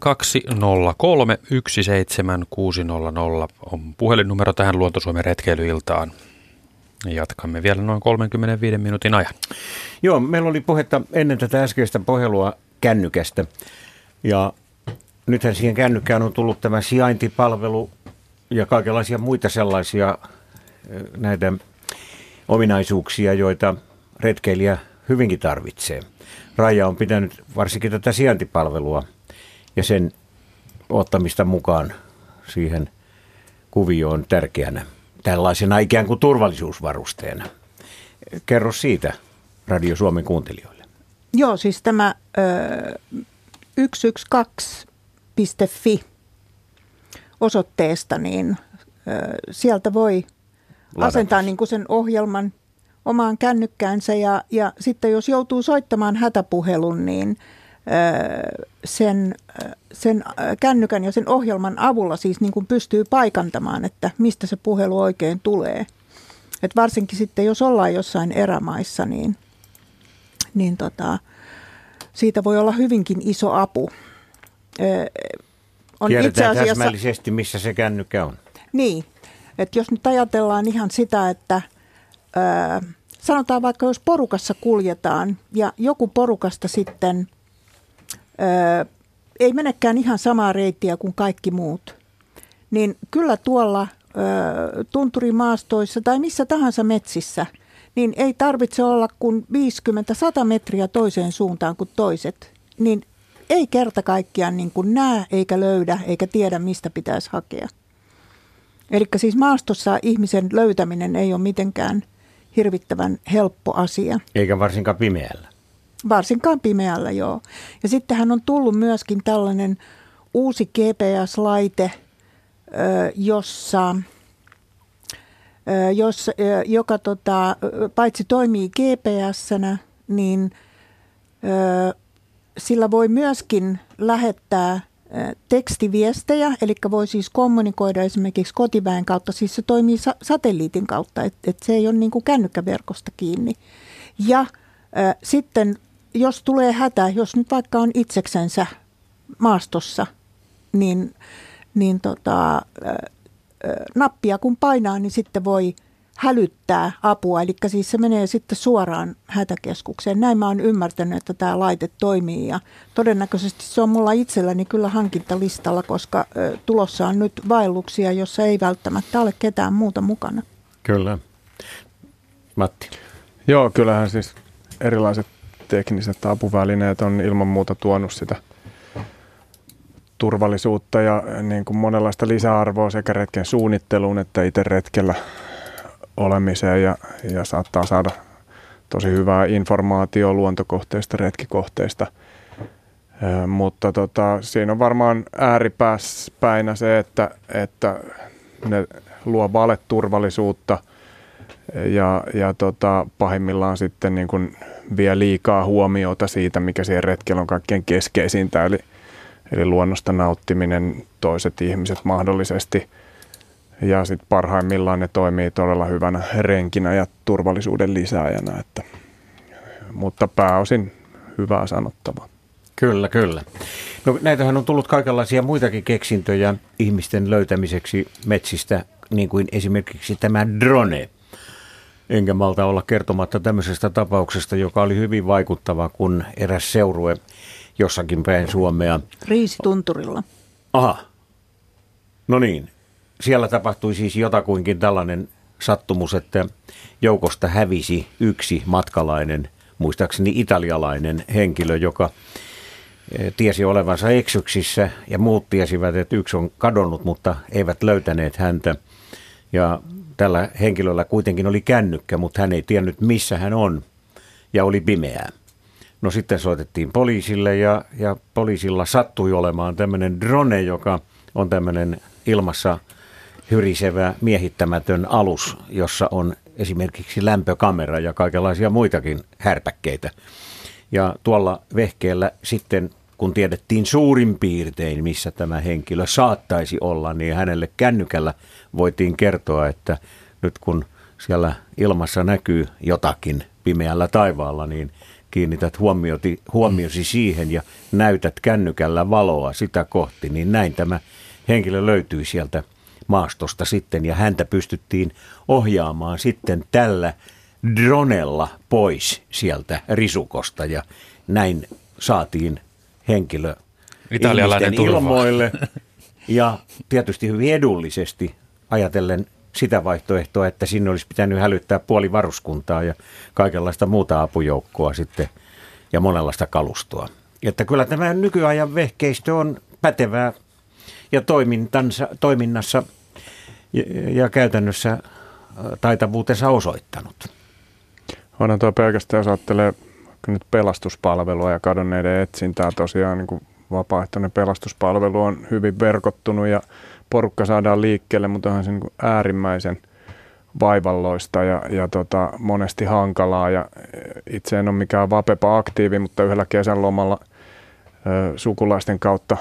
0203 17600 on puhelinnumero tähän Luontosuomen retkeilyiltaan. Jatkamme vielä noin 35 minuutin ajan. Joo, meillä oli puhetta ennen tätä äskeistä puhelua kännykästä. Ja nythän siihen kännykkään on tullut tämä sijaintipalvelu ja kaikenlaisia muita sellaisia eh, näitä ominaisuuksia, joita retkeilijä hyvinkin tarvitsee. Raija on pitänyt varsinkin tätä sijaintipalvelua ja sen ottamista mukaan siihen kuvioon tärkeänä tällaisena ikään kuin turvallisuusvarusteena. Kerro siitä Radio Suomen kuuntelijoille. Joo, siis tämä ö, 112.fi osoitteesta, niin ö, sieltä voi Ladata. asentaa niin kuin sen ohjelman omaan kännykkäänsä ja, ja sitten jos joutuu soittamaan hätäpuhelun, niin sen, sen kännykän ja sen ohjelman avulla siis niin kuin pystyy paikantamaan, että mistä se puhelu oikein tulee. Et varsinkin sitten, jos ollaan jossain erämaissa, niin, niin tota, siitä voi olla hyvinkin iso apu. On Tiedetään täsmällisesti, missä se kännykkä on. niin, että jos nyt ajatellaan ihan sitä, että ö, sanotaan vaikka jos porukassa kuljetaan ja joku porukasta sitten ö, ei menekään ihan samaa reittiä kuin kaikki muut, niin kyllä tuolla ö, tunturimaastoissa tai missä tahansa metsissä, niin ei tarvitse olla kuin 50-100 metriä toiseen suuntaan kuin toiset. Niin ei kerta kaikkiaan niin kuin näe eikä löydä eikä tiedä, mistä pitäisi hakea. Eli siis maastossa ihmisen löytäminen ei ole mitenkään hirvittävän helppo asia. Eikä varsinkaan pimeällä. Varsinkaan pimeällä, joo. Ja sittenhän on tullut myöskin tällainen uusi GPS-laite, jossa, ö, jos, ö, joka tota, paitsi toimii GPS-nä, niin sillä voi myöskin lähettää tekstiviestejä, eli voi siis kommunikoida esimerkiksi kotiväen kautta, siis se toimii sa- satelliitin kautta, että et se ei ole niin kuin kännykkäverkosta kiinni. Ja ö, sitten jos tulee hätä, jos nyt vaikka on itseksensä maastossa, niin, niin tota, nappia kun painaa, niin sitten voi hälyttää apua. Eli siis se menee sitten suoraan hätäkeskukseen. Näin mä oon ymmärtänyt, että tämä laite toimii ja todennäköisesti se on mulla itselläni kyllä hankintalistalla, koska tulossa on nyt vaelluksia, jossa ei välttämättä ole ketään muuta mukana. Kyllä. Matti. Joo, kyllähän siis erilaiset tekniset apuvälineet on ilman muuta tuonut sitä turvallisuutta ja niin kuin monenlaista lisäarvoa sekä retken suunnitteluun että itse retkellä olemiseen ja, ja saattaa saada tosi hyvää informaatiota luontokohteista, retkikohteista. Ö, mutta tota, siinä on varmaan ääripäinä se, että, että ne luo valeturvallisuutta ja, ja tota, pahimmillaan sitten niin kuin vie liikaa huomiota siitä, mikä siihen retkellä on kaikkein keskeisintä, eli, eli luonnosta nauttiminen, toiset ihmiset mahdollisesti. Ja sitten parhaimmillaan ne toimii todella hyvänä renkinä ja turvallisuuden lisääjänä, että, mutta pääosin hyvää sanottavaa. Kyllä, kyllä. No näitähän on tullut kaikenlaisia muitakin keksintöjä ihmisten löytämiseksi metsistä, niin kuin esimerkiksi tämä drone. Enkä malta olla kertomatta tämmöisestä tapauksesta, joka oli hyvin vaikuttava, kun eräs seurue jossakin päin Suomea. Riisitunturilla. Aha. No niin. Siellä tapahtui siis jotakuinkin tällainen sattumus, että joukosta hävisi yksi matkalainen, muistaakseni italialainen henkilö, joka eh, tiesi olevansa eksyksissä ja muut tiesivät, että yksi on kadonnut, mutta eivät löytäneet häntä. Ja tällä henkilöllä kuitenkin oli kännykkä, mutta hän ei tiennyt missä hän on ja oli pimeää. No sitten soitettiin poliisille ja, ja poliisilla sattui olemaan tämmöinen drone, joka on tämmöinen ilmassa hyrisevä miehittämätön alus, jossa on esimerkiksi lämpökamera ja kaikenlaisia muitakin härpäkkeitä. Ja tuolla vehkeellä sitten, kun tiedettiin suurin piirtein, missä tämä henkilö saattaisi olla, niin hänelle kännykällä voitiin kertoa, että nyt kun siellä ilmassa näkyy jotakin pimeällä taivaalla, niin kiinnität huomioti, huomiosi siihen ja näytät kännykällä valoa sitä kohti, niin näin tämä henkilö löytyi sieltä maastosta sitten ja häntä pystyttiin ohjaamaan sitten tällä dronella pois sieltä risukosta ja näin saatiin henkilö Italialainen ilmoille [LAUGHS] ja tietysti hyvin edullisesti ajatellen sitä vaihtoehtoa, että sinne olisi pitänyt hälyttää puoli varuskuntaa ja kaikenlaista muuta apujoukkoa sitten ja monenlaista kalustoa. Että kyllä tämä nykyajan vehkeistö on pätevää ja toimintansa, toiminnassa ja, ja käytännössä taitavuutensa osoittanut. Onhan tuo pelkästään, jos ajattelee nyt pelastuspalvelua ja kadonneiden etsintää tosiaan, niin kuin vapaaehtoinen pelastuspalvelu on hyvin verkottunut ja porukka saadaan liikkeelle, mutta onhan se niin äärimmäisen vaivalloista ja, ja tota, monesti hankalaa. Ja itse en ole mikään vapepa aktiivi, mutta yhdellä kesän lomalla ö, sukulaisten kautta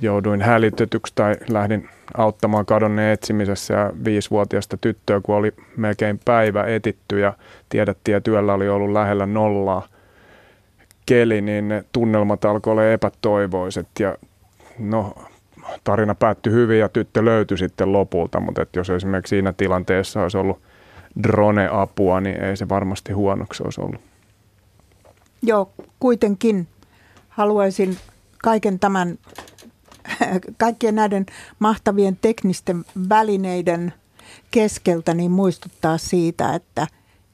jouduin hälytetyksi tai lähdin auttamaan kadonneen etsimisessä ja viisivuotiaista tyttöä, kun oli melkein päivä etitty ja tiedettiin, että työllä oli ollut lähellä nollaa keli, niin ne tunnelmat alkoi olla epätoivoiset ja no tarina päättyi hyvin ja tyttö löytyi sitten lopulta, mutta että jos esimerkiksi siinä tilanteessa olisi ollut drone-apua, niin ei se varmasti huonoksi olisi ollut. Joo, kuitenkin haluaisin kaiken tämän, [LAUGHS] kaikkien näiden mahtavien teknisten välineiden keskeltä niin muistuttaa siitä, että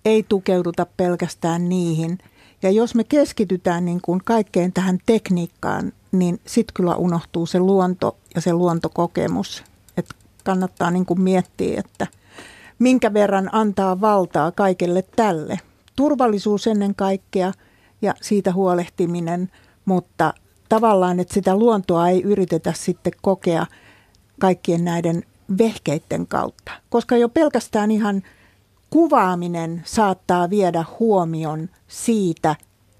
ei tukeuduta pelkästään niihin. Ja jos me keskitytään niin kuin kaikkeen tähän tekniikkaan, niin sitten kyllä unohtuu se luonto ja se luontokokemus. Että kannattaa niin kuin miettiä, että minkä verran antaa valtaa kaikelle tälle. Turvallisuus ennen kaikkea ja siitä huolehtiminen, mutta tavallaan, että sitä luontoa ei yritetä sitten kokea kaikkien näiden vehkeiden kautta. Koska jo pelkästään ihan kuvaaminen saattaa viedä huomion siitä,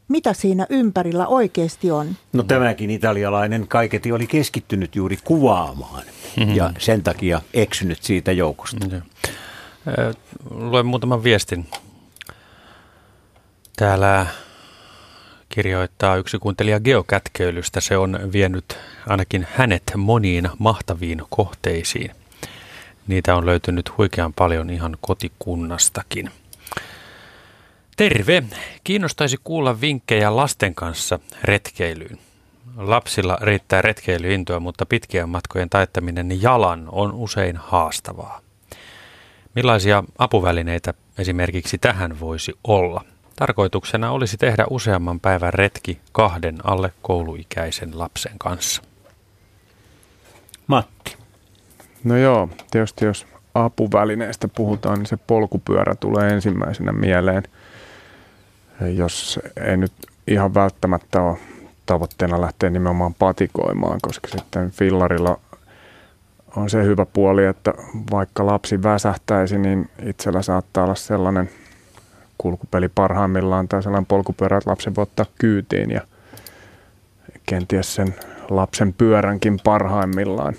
mitä siinä ympärillä oikeasti on. No tämäkin italialainen kaiketi oli keskittynyt juuri kuvaamaan mm-hmm. ja sen takia eksynyt siitä joukosta. Mm-hmm. Luen muutaman viestin. Täällä kirjoittaa yksi kuuntelija geokätkeilystä. Se on vienyt ainakin hänet moniin mahtaviin kohteisiin. Niitä on löytynyt huikean paljon ihan kotikunnastakin. Terve! Kiinnostaisi kuulla vinkkejä lasten kanssa retkeilyyn. Lapsilla riittää retkeilyintoa, mutta pitkien matkojen taittaminen jalan on usein haastavaa. Millaisia apuvälineitä esimerkiksi tähän voisi olla? Tarkoituksena olisi tehdä useamman päivän retki kahden alle kouluikäisen lapsen kanssa. Matti. No joo, tietysti jos apuvälineistä puhutaan, niin se polkupyörä tulee ensimmäisenä mieleen – jos ei nyt ihan välttämättä ole tavoitteena lähteä nimenomaan patikoimaan, koska sitten fillarilla on se hyvä puoli, että vaikka lapsi väsähtäisi, niin itsellä saattaa olla sellainen kulkupeli parhaimmillaan tai sellainen polkupyörä, että lapsi voi ottaa kyytiin ja kenties sen lapsen pyöränkin parhaimmillaan.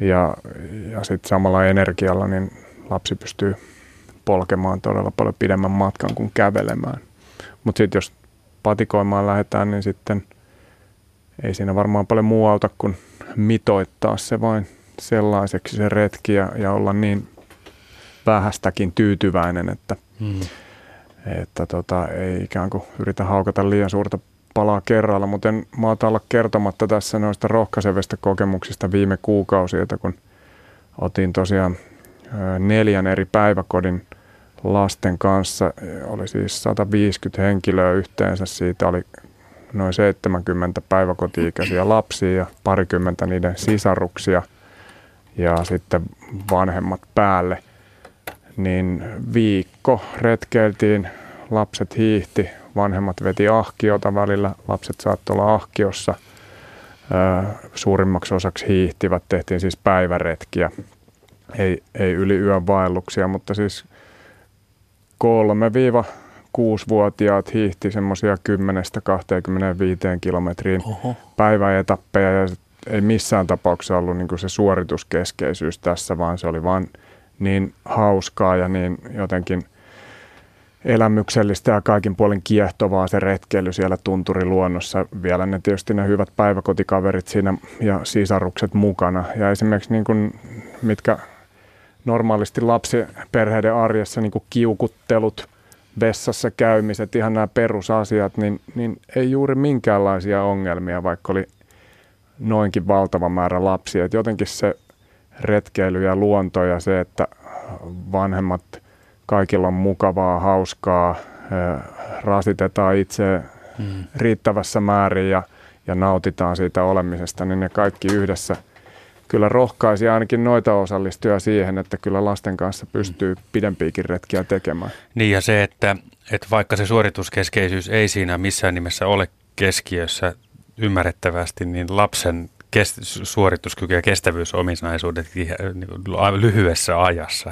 Ja, ja sitten samalla energialla niin lapsi pystyy polkemaan todella paljon pidemmän matkan kuin kävelemään. Mutta sitten jos patikoimaan lähdetään, niin sitten ei siinä varmaan paljon muu auta kuin mitoittaa se vain sellaiseksi se retki ja, ja olla niin vähästäkin tyytyväinen, että, hmm. Että tota, ei ikään kuin yritä haukata liian suurta palaa kerralla, mutta en maata olla kertomatta tässä noista rohkaisevista kokemuksista viime kuukausilta, kun otin tosiaan neljän eri päiväkodin lasten kanssa. Oli siis 150 henkilöä yhteensä. Siitä oli noin 70 päiväkoti-ikäisiä lapsia ja parikymmentä niiden sisaruksia ja sitten vanhemmat päälle. Niin viikko retkeiltiin, lapset hiihti, vanhemmat veti ahkiota välillä, lapset saattoi olla ahkiossa. Suurimmaksi osaksi hiihtivät, tehtiin siis päiväretkiä, ei, ei yli yön vaelluksia, mutta siis 3-6-vuotiaat hiihti semmoisia 10-25 kilometriin Oho. päiväetappeja ja ei missään tapauksessa ollut niin se suorituskeskeisyys tässä, vaan se oli vaan niin hauskaa ja niin jotenkin – elämyksellistä ja kaikin puolin kiehtovaa se retkeily siellä tunturiluonnossa. Vielä ne tietysti ne hyvät päiväkotikaverit siinä ja sisarukset mukana. Ja esimerkiksi niin kuin, mitkä normaalisti lapsiperheiden arjessa niin kuin kiukuttelut, vessassa käymiset, ihan nämä perusasiat, niin, niin ei juuri minkäänlaisia ongelmia, vaikka oli noinkin valtava määrä lapsia. Et jotenkin se retkeily ja luonto ja se, että vanhemmat – kaikilla on mukavaa, hauskaa, rasitetaan itse mm. riittävässä määrin ja, ja nautitaan siitä olemisesta, niin ne kaikki yhdessä kyllä rohkaisi ainakin noita osallistujia siihen, että kyllä lasten kanssa pystyy mm. pidempiäkin retkiä tekemään. Niin ja se, että, että vaikka se suorituskeskeisyys ei siinä missään nimessä ole keskiössä ymmärrettävästi, niin lapsen kest- suorituskyky ja kestävyysominaisuudet niin lyhyessä ajassa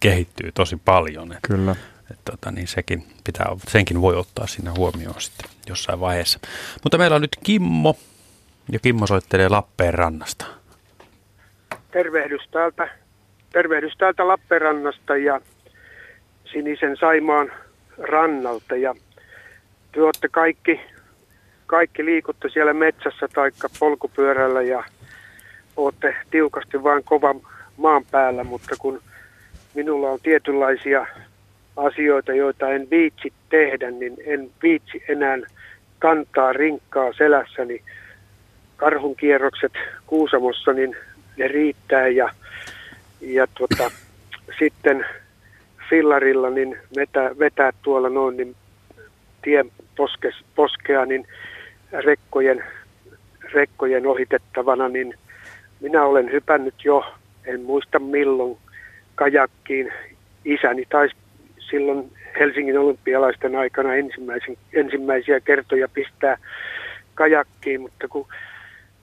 kehittyy tosi paljon. Kyllä. Et, tota, niin sekin pitää, senkin voi ottaa sinne huomioon sitten jossain vaiheessa. Mutta meillä on nyt Kimmo, ja Kimmo soittelee Lappeenrannasta. Tervehdys täältä, tervehdys täältä Lappeenrannasta ja Sinisen Saimaan rannalta. Ja te olette kaikki kaikki liikutte siellä metsässä tai polkupyörällä ja olette tiukasti vain kovan maan päällä, mutta kun minulla on tietynlaisia asioita, joita en viitsi tehdä, niin en viitsi enää kantaa rinkkaa selässäni. Karhunkierrokset Kuusamossa, niin ne riittää ja, ja tuota, [CLEARS THROAT] sitten fillarilla niin vetää, vetää tuolla noin niin tien poskes, poskea, niin rekkojen, rekkojen ohitettavana, niin minä olen hypännyt jo, en muista milloin, kajakkiin. Isäni taisi silloin Helsingin olympialaisten aikana ensimmäisen, ensimmäisiä kertoja pistää kajakkiin, mutta kun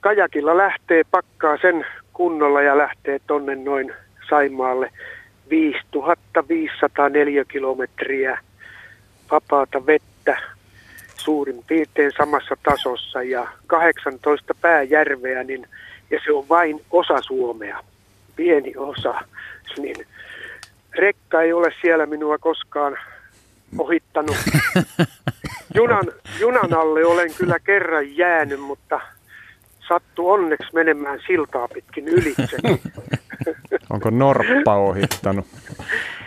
kajakilla lähtee, pakkaa sen kunnolla ja lähtee tonne noin Saimaalle 5504 kilometriä vapaata vettä suurin piirtein samassa tasossa ja 18 pääjärveä, niin, ja se on vain osa Suomea, pieni osa, niin rekka ei ole siellä minua koskaan ohittanut. [LAUGHS] Junan, junan alle olen kyllä kerran jäänyt, mutta sattu onneksi menemään siltaa pitkin ylitse. [LAUGHS] Onko Norppa ohittanut? [LAUGHS]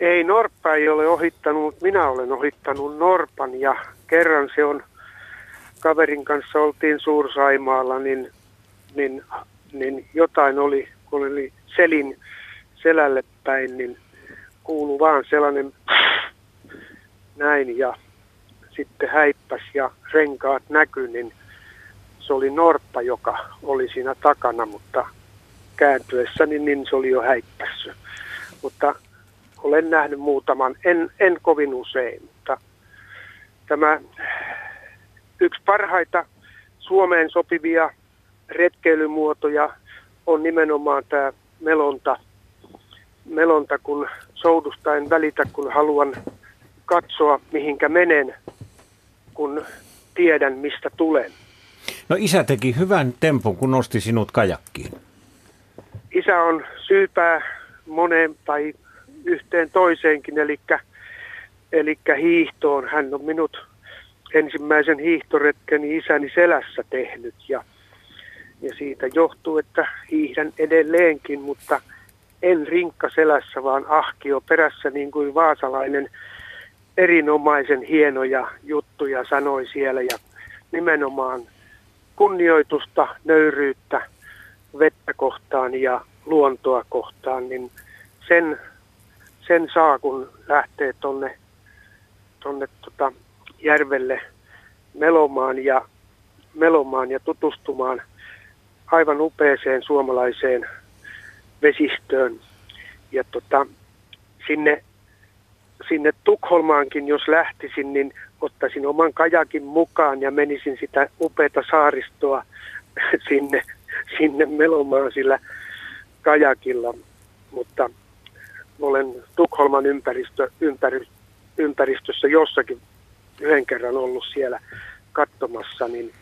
Ei, Norppa ei ole ohittanut, mutta minä olen ohittanut Norpan ja kerran se on, kaverin kanssa oltiin Suursaimaalla, niin, niin, niin jotain oli, kun oli selin selälle päin, niin kuulu vaan sellainen näin ja sitten häippäs ja renkaat näkyi, niin se oli Norppa, joka oli siinä takana, mutta kääntyessäni niin se oli jo häippässyt. Mutta olen nähnyt muutaman, en, en kovin usein, mutta tämä yksi parhaita Suomeen sopivia retkeilymuotoja on nimenomaan tämä melonta. Melonta, kun soudusta en välitä, kun haluan katsoa, mihinkä menen, kun tiedän, mistä tulen. No isä teki hyvän tempun, kun nosti sinut kajakkiin. Isä on syypää moneen tai yhteen toiseenkin, eli eli hiihtoon. Hän on minut ensimmäisen hiihtoretkeni isäni selässä tehnyt ja, ja siitä johtuu, että hiihdän edelleenkin, mutta en rinkka selässä, vaan ahkio perässä niin kuin vaasalainen erinomaisen hienoja juttuja sanoi siellä ja nimenomaan kunnioitusta, nöyryyttä vettä kohtaan ja luontoa kohtaan, niin sen, sen saa, kun lähtee tonne, tonne tota järvelle melomaan ja, melomaan ja tutustumaan aivan upeeseen suomalaiseen vesistöön. Ja tota, sinne, sinne Tukholmaankin, jos lähtisin, niin ottaisin oman kajakin mukaan ja menisin sitä upeata saaristoa [LAUGHS] sinne, sinne melomaan sillä kajakilla. Mutta olen Tukholman ympäristö, ympäri, ympäristössä jossakin yhden kerran ollut siellä katsomassa, niin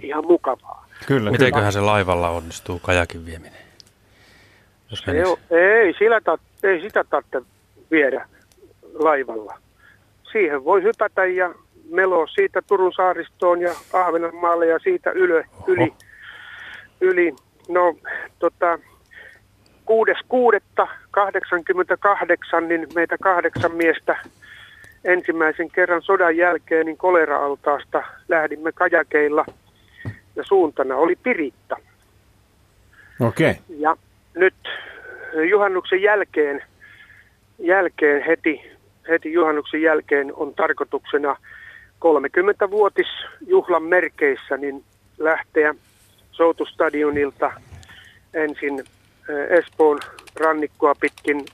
ihan mukavaa. Kyllä. Mitenköhän se laivalla onnistuu kajakin vieminen? Jos ei, ei, sillä tat, ei sitä tarvitse viedä laivalla. Siihen voi hypätä ja melo siitä Turun saaristoon ja Ahvenanmaalle ja siitä ylö, yli, yli. No, tota, 6.6.88, niin meitä kahdeksan miestä ensimmäisen kerran sodan jälkeen niin kolera-altaasta lähdimme kajakeilla ja suuntana oli Piritta. Okei. Okay. Ja nyt juhannuksen jälkeen, jälkeen heti, heti juhannuksen jälkeen on tarkoituksena 30-vuotis juhlan merkeissä niin lähteä Soutustadionilta ensin Espoon rannikkoa pitkin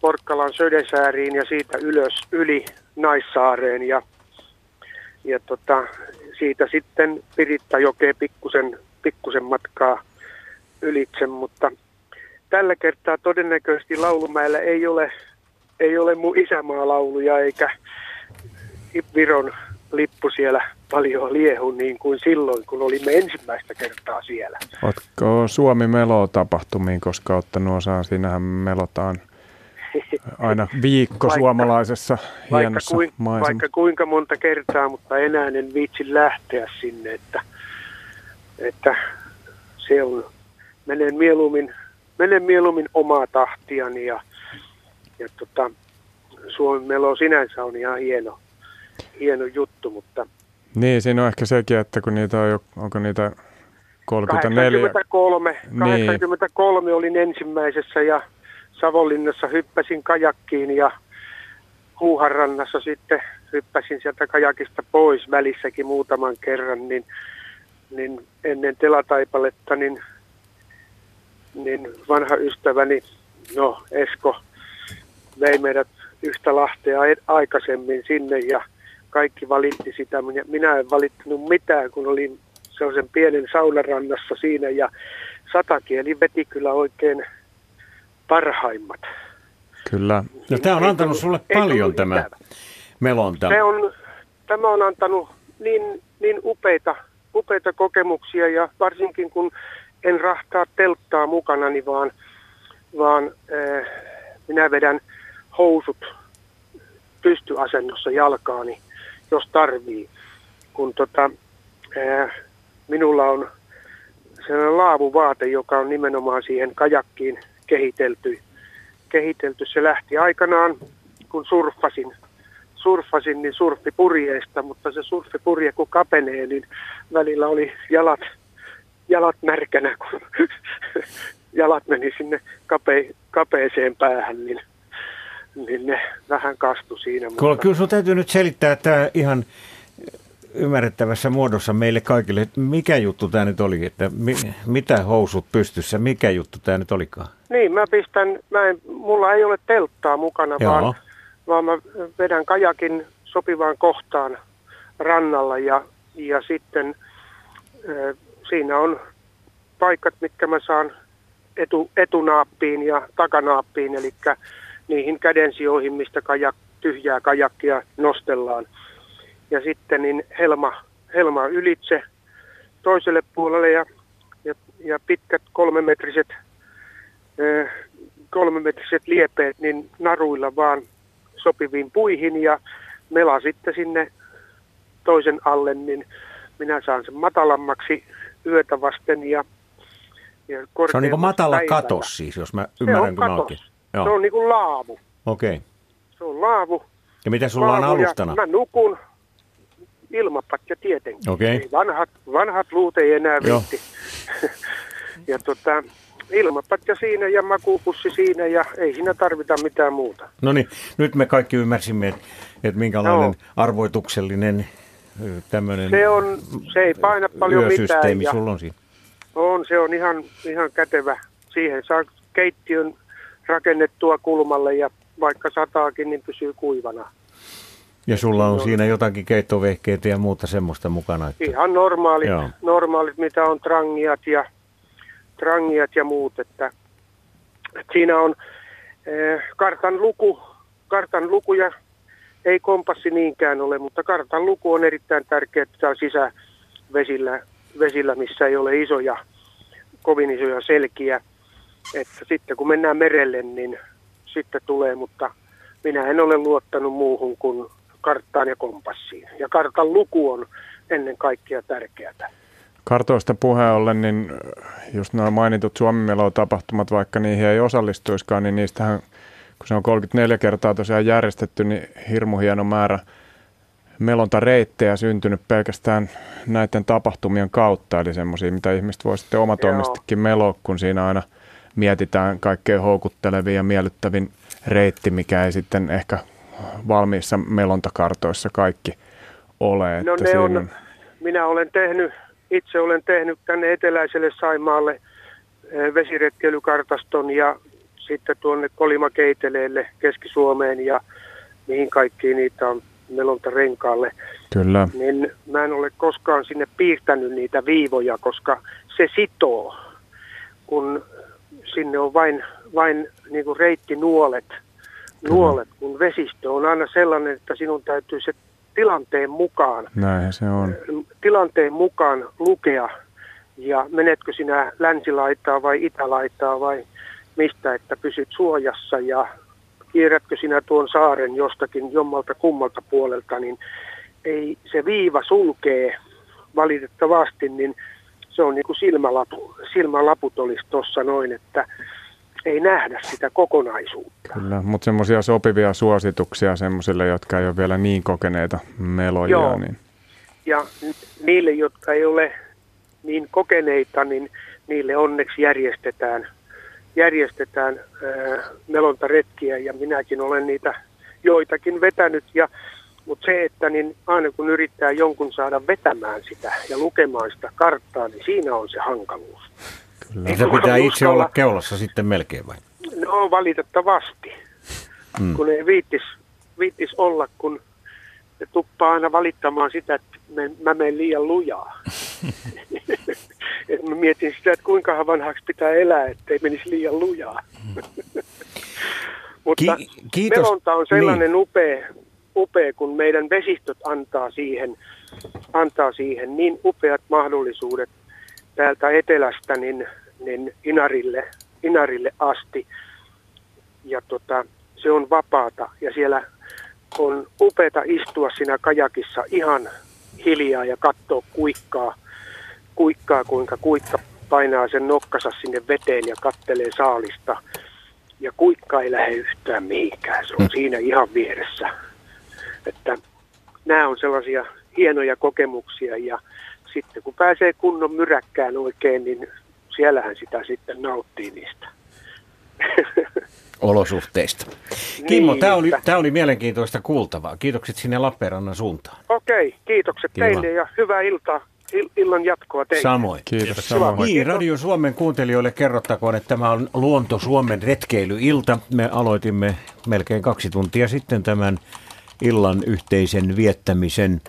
Porkkalan Södesääriin ja siitä ylös yli Naissaareen. Ja, ja tota, siitä sitten Piritta-jokeen pikkusen, pikkusen matkaa ylitse, mutta tällä kertaa todennäköisesti Laulumäellä ei ole, ei ole mun isämaalauluja eikä Viron lippu siellä paljon liehu niin kuin silloin, kun olimme ensimmäistä kertaa siellä. Oletko Suomi Melo tapahtumiin, koska ottanut osaa? Siinähän melotaan [LAUGHS] aina viikko vaikka, suomalaisessa hienossa vaikka, kuin, vaikka kuinka monta kertaa, mutta enää en viitsi lähteä sinne, että, että se on, menen mieluummin, menen mieluummin omaa tahtiani ja, ja tota, Suomen melo sinänsä on ihan hieno, hieno juttu, mutta... Niin, siinä on ehkä sekin, että kun niitä on jo, onko niitä 34? 83, 83 niin. olin ensimmäisessä ja Savonlinnassa hyppäsin kajakkiin ja Huuharannassa sitten hyppäsin sieltä kajakista pois välissäkin muutaman kerran, niin, niin ennen telataipaletta niin, niin vanha ystäväni, no Esko, vei meidät yhtä lahtea aikaisemmin sinne ja kaikki valitti sitä. Minä en valittanut mitään, kun olin sellaisen pienen saunarannassa siinä ja satakieli veti kyllä oikein parhaimmat. Kyllä. No, tämä on antanut sulle paljon tämä ikävä. melonta. Se on, tämä on antanut niin, niin upeita, upeita kokemuksia ja varsinkin kun en rahtaa telttaa mukanani, vaan, vaan äh, minä vedän housut pystyasennossa jalkaani, jos tarvii. Kun tota, äh, minulla on sellainen laavuvaate, joka on nimenomaan siihen kajakkiin kehitelty. kehitelty. Se lähti aikanaan, kun surffasin, surffasin niin surfipurjeesta, mutta se surfipurje kun kapenee, niin välillä oli jalat, jalat märkänä, kun [LAUGHS] jalat meni sinne kape, kapeeseen päähän, niin, niin ne vähän kastu siinä. Mutta... Kyllä sun täytyy nyt selittää tämä ihan ymmärrettävässä muodossa meille kaikille, että mikä juttu tämä nyt oli, että mi, mitä housut pystyssä, mikä juttu tämä nyt olikaan? Niin, mä pistän, mä en, mulla ei ole telttaa mukana, vaan, vaan mä vedän kajakin sopivaan kohtaan rannalla ja, ja sitten äh, siinä on paikat, mitkä mä saan etu, etunaappiin ja takanaappiin, eli niihin kädensijoihin, mistä kajak, tyhjää kajakkia nostellaan – ja sitten niin helma, helma ylitse toiselle puolelle ja, ja, ja pitkät kolmemetriset, kolmemetriset liepeet niin naruilla vaan sopiviin puihin ja mela sitten sinne toisen alle, niin minä saan sen matalammaksi yötä vasten ja, ja Se on niin kuin matala päivällä. katos siis, jos mä ymmärrän kun oikein. Joo. Se on niin kuin laavu. Okei. Okay. Se on laavu. Ja mitä sulla laavu on alustana? Mä nukun, ilmapatja tietenkin. Okei. Ei Vanhat, vanhat luut ei enää viitti. [LAUGHS] ja tota, ilmapatja siinä ja makupussi siinä ja ei siinä tarvita mitään muuta. No niin, nyt me kaikki ymmärsimme, että, että minkälainen Joo. arvoituksellinen tämmöinen Se, on, se ei paina paljon mitään. Ja sulla on siinä. on, se on ihan, ihan kätevä. Siihen saa keittiön rakennettua kulmalle ja vaikka sataakin, niin pysyy kuivana. Ja sulla on siinä jotakin keittovehkeitä ja muuta semmoista mukana. Että, Ihan normaalit, Joo. normaalit mitä on trangiat ja, trangiat ja muut. Että, että siinä on eh, kartan luku, kartan lukuja ei kompassi niinkään ole, mutta kartan luku on erittäin tärkeä täällä sisävesillä, vesillä, missä ei ole isoja, kovin isoja selkiä. Että sitten kun mennään merelle, niin sitten tulee, mutta minä en ole luottanut muuhun kuin karttaan ja kompassiin. Ja kartan luku on ennen kaikkea tärkeää. Kartoista puheen ollen, niin just nämä mainitut Suomi-melo-tapahtumat, vaikka niihin ei osallistuiskaan, niin niistähän, kun se on 34 kertaa tosiaan järjestetty, niin hirmu hieno määrä melontareittejä syntynyt pelkästään näiden tapahtumien kautta, eli semmoisia, mitä ihmiset voi sitten omatoimistikin meloa, kun siinä aina mietitään kaikkein houkuttelevin ja miellyttävin reitti, mikä ei sitten ehkä valmiissa melontakartoissa kaikki ole. No että ne siinä on, minä olen tehnyt, itse olen tehnyt tänne eteläiselle Saimaalle eh, vesiretkeilykartaston ja sitten tuonne Kolimakeiteleelle Keski-Suomeen ja mihin kaikkiin niitä on melonta renkaalle. Kyllä. Niin mä en ole koskaan sinne piirtänyt niitä viivoja, koska se sitoo, kun sinne on vain, vain niin kuin reittinuolet, nuolet, kun vesistö on aina sellainen, että sinun täytyy se tilanteen mukaan Näinhän se on. tilanteen mukaan lukea ja menetkö sinä länsilaitaa vai itälaitaa vai mistä, että pysyt suojassa ja kierrätkö sinä tuon saaren jostakin jommalta kummalta puolelta, niin ei se viiva sulkee valitettavasti, niin se on niin kuin silmälapu, silmälaput olisi tuossa noin, että ei nähdä sitä kokonaisuutta. Kyllä, mutta semmoisia sopivia suosituksia semmoisille, jotka ei ole vielä niin kokeneita melojia. Joo. Niin Ja niille, jotka ei ole niin kokeneita, niin niille onneksi järjestetään, järjestetään ää, melontaretkiä ja minäkin olen niitä joitakin vetänyt. Ja, mutta se, että niin aina kun yrittää jonkun saada vetämään sitä ja lukemaan sitä karttaa, niin siinä on se hankaluus. Kyllä. Se pitää itse olla keulassa sitten melkein vai? No valitettavasti, Mm. kun ei viittis, viittis olla, kun ne tuppaa aina valittamaan sitä, että me, mä menen liian lujaa. [LAUGHS] Et mä mietin sitä, että kuinka vanhaksi pitää elää, ettei menisi liian lujaa. [LAUGHS] Mutta Ki- kiitos. melonta on sellainen niin. upea, upea, kun meidän vesistöt antaa siihen, antaa siihen niin upeat mahdollisuudet täältä etelästä niin, niin Inarille, Inarille asti. Ja tota, se on vapaata ja siellä on upeata istua siinä kajakissa ihan hiljaa ja katsoa kuikkaa, kuikkaa kuinka kuikka painaa sen nokkansa sinne veteen ja kattelee saalista. Ja kuikka ei lähde yhtään mihinkään, se on siinä ihan vieressä. Että nämä on sellaisia hienoja kokemuksia ja sitten kun pääsee kunnon myräkkään oikein, niin siellähän sitä sitten nauttii niistä. [LAUGHS] olosuhteista. Kimmo, Niin, tämä oli, että- oli mielenkiintoista kuultavaa. Kiitokset sinne Lappeenrannan suuntaan. Okei, kiitokset Kiva. teille ja hyvää iltaa, il- illan jatkoa teille. Samoin. Kiitos samoin. Niin, Radio Suomen kuuntelijoille kerrottakoon, että tämä on Luonto Suomen retkeilyilta. Me aloitimme melkein kaksi tuntia sitten tämän illan yhteisen viettämisen.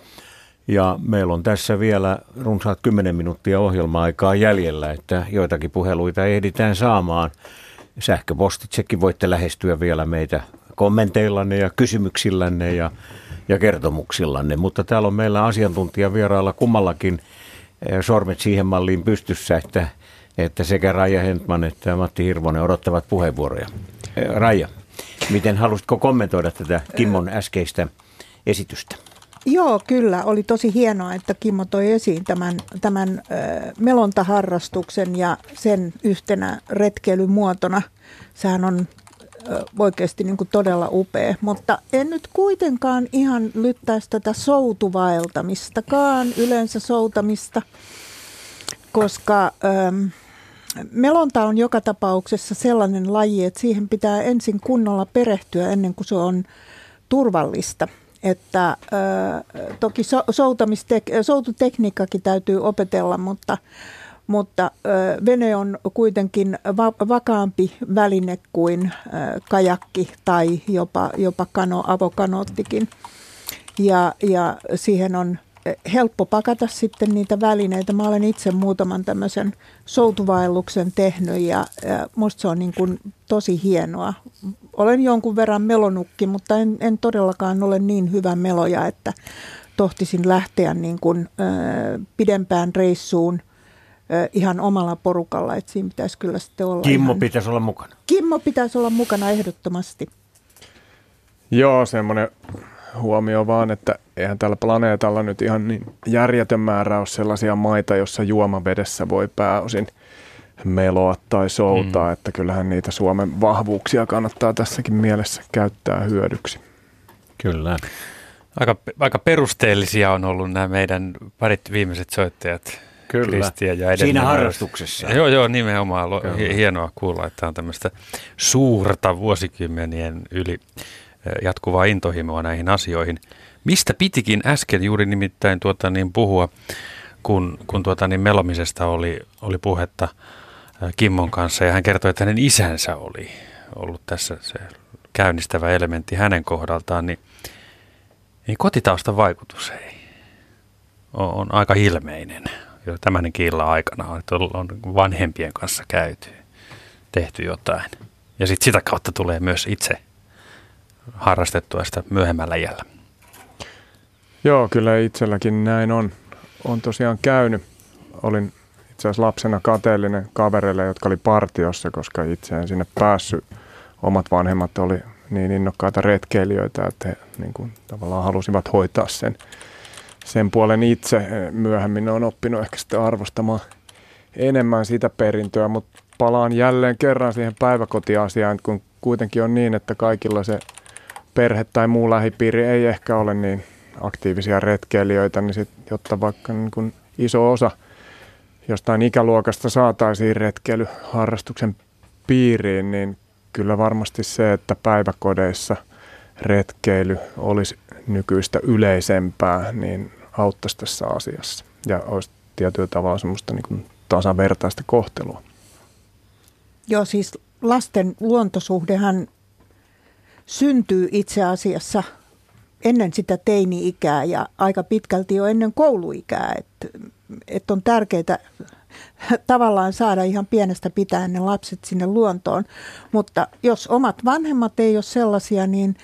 Ja meillä on tässä vielä runsaat 10 minuuttia ohjelma-aikaa jäljellä, että joitakin puheluita ehditään saamaan. Sähköpostitsekin voitte lähestyä vielä meitä kommenteillanne ja kysymyksillänne ja, ja kertomuksillanne. Mutta täällä on meillä asiantuntija vierailla kummallakin eh, sormet siihen malliin pystyssä, että, että sekä Raija Hentman että Matti Hirvonen odottavat puheenvuoroja. Eh, Raija, miten halusitko kommentoida tätä Kimmon äskeistä esitystä? Joo, kyllä. Oli tosi hienoa, että Kimmo toi esiin tämän, tämän ö, melontaharrastuksen ja sen yhtenä retkeilymuotona. Sehän on oikeasti niin kuin todella upea. Mutta en nyt kuitenkaan ihan lyttäisi tätä soutuvaeltamistakaan, yleensä soutamista, koska ähm, melonta on joka tapauksessa sellainen laji, että siihen pitää ensin kunnolla perehtyä ennen kuin se on turvallista. Että äh, toki so, soututekniikkakin täytyy opetella, mutta mutta vene on kuitenkin va- vakaampi väline kuin kajakki tai jopa, jopa kano, avokanoottikin. Ja, ja siihen on helppo pakata sitten niitä välineitä. Mä olen itse muutaman tämmöisen soutuvaelluksen tehnyt ja, ja musta se on niin kuin tosi hienoa. Olen jonkun verran melonukki, mutta en, en todellakaan ole niin hyvä meloja, että tohtisin lähteä niin kuin, ö, pidempään reissuun – ihan omalla porukalla, että siinä pitäisi kyllä sitten olla Kimmo ihan... pitäisi olla mukana. Kimmo pitäisi olla mukana ehdottomasti. Joo, semmoinen huomio vaan, että eihän tällä planeetalla nyt ihan niin järjetön määrä ole sellaisia maita, jossa juomavedessä voi pääosin meloa tai soutaa, mm. että kyllähän niitä Suomen vahvuuksia kannattaa tässäkin mielessä käyttää hyödyksi. Kyllä. Aika, aika perusteellisia on ollut nämä meidän parit viimeiset soittajat Kyllä. Kristian ja Siinä harrastuksessa. Joo, joo, nimenomaan. Kyllä. Hienoa kuulla, että on tämmöistä suurta vuosikymmenien yli jatkuvaa intohimoa näihin asioihin. Mistä pitikin äsken juuri nimittäin tuota niin puhua, kun, kun tuota niin melomisesta oli, oli puhetta Kimmon kanssa ja hän kertoi, että hänen isänsä oli ollut tässä se käynnistävä elementti hänen kohdaltaan, niin, niin kotitaustan vaikutus ei on, on aika ilmeinen jo tämän illan aikana että on vanhempien kanssa käyty, tehty jotain. Ja sitten sitä kautta tulee myös itse harrastettua sitä myöhemmällä iällä. Joo, kyllä itselläkin näin on. On tosiaan käynyt. Olin itse asiassa lapsena kateellinen kavereille, jotka oli partiossa, koska itse en sinne päässyt. Omat vanhemmat oli niin innokkaita retkeilijöitä, että he niin kuin, tavallaan halusivat hoitaa sen sen puolen itse myöhemmin on oppinut ehkä sitten arvostamaan enemmän sitä perintöä, mutta palaan jälleen kerran siihen päiväkotiasiaan, kun kuitenkin on niin, että kaikilla se perhe tai muu lähipiiri ei ehkä ole niin aktiivisia retkeilijöitä, niin sit, jotta vaikka niin kun iso osa jostain ikäluokasta saataisiin retkeilyharrastuksen piiriin, niin kyllä varmasti se, että päiväkodeissa retkeily olisi nykyistä yleisempää, niin auttaisi tässä asiassa ja olisi tietyllä tavalla semmoista niin kuin tasavertaista kohtelua. Joo, siis lasten luontosuhdehan syntyy itse asiassa ennen sitä teini-ikää ja aika pitkälti jo ennen kouluikää. Että et on tärkeää tavallaan saada ihan pienestä pitäen ne lapset sinne luontoon. Mutta jos omat vanhemmat ei ole sellaisia, niin –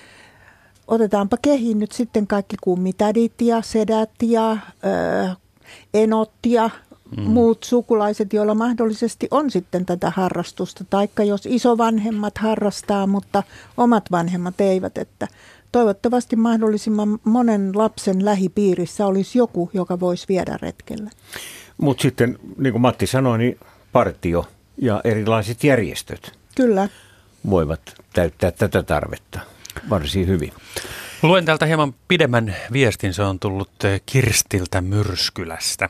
otetaanpa kehiin nyt sitten kaikki kummitädit ja sedät ja ö, enot ja mm. muut sukulaiset, joilla mahdollisesti on sitten tätä harrastusta. Taikka jos isovanhemmat harrastaa, mutta omat vanhemmat eivät, että toivottavasti mahdollisimman monen lapsen lähipiirissä olisi joku, joka voisi viedä retkelle. Mutta sitten, niin kuin Matti sanoi, niin partio ja erilaiset järjestöt Kyllä. voivat täyttää tätä tarvetta varsin hyvin. Luen täältä hieman pidemmän viestin. Se on tullut eh, Kirstiltä Myrskylästä.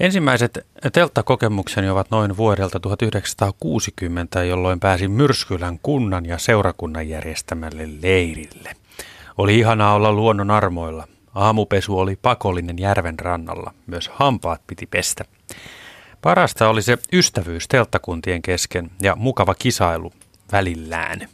Ensimmäiset telttakokemukseni ovat noin vuodelta 1960, jolloin pääsin Myrskylän kunnan ja seurakunnan järjestämälle leirille. Oli ihanaa olla luonnon armoilla. Aamupesu oli pakollinen järven rannalla. Myös hampaat piti pestä. Parasta oli se ystävyys telttakuntien kesken ja mukava kisailu välillään.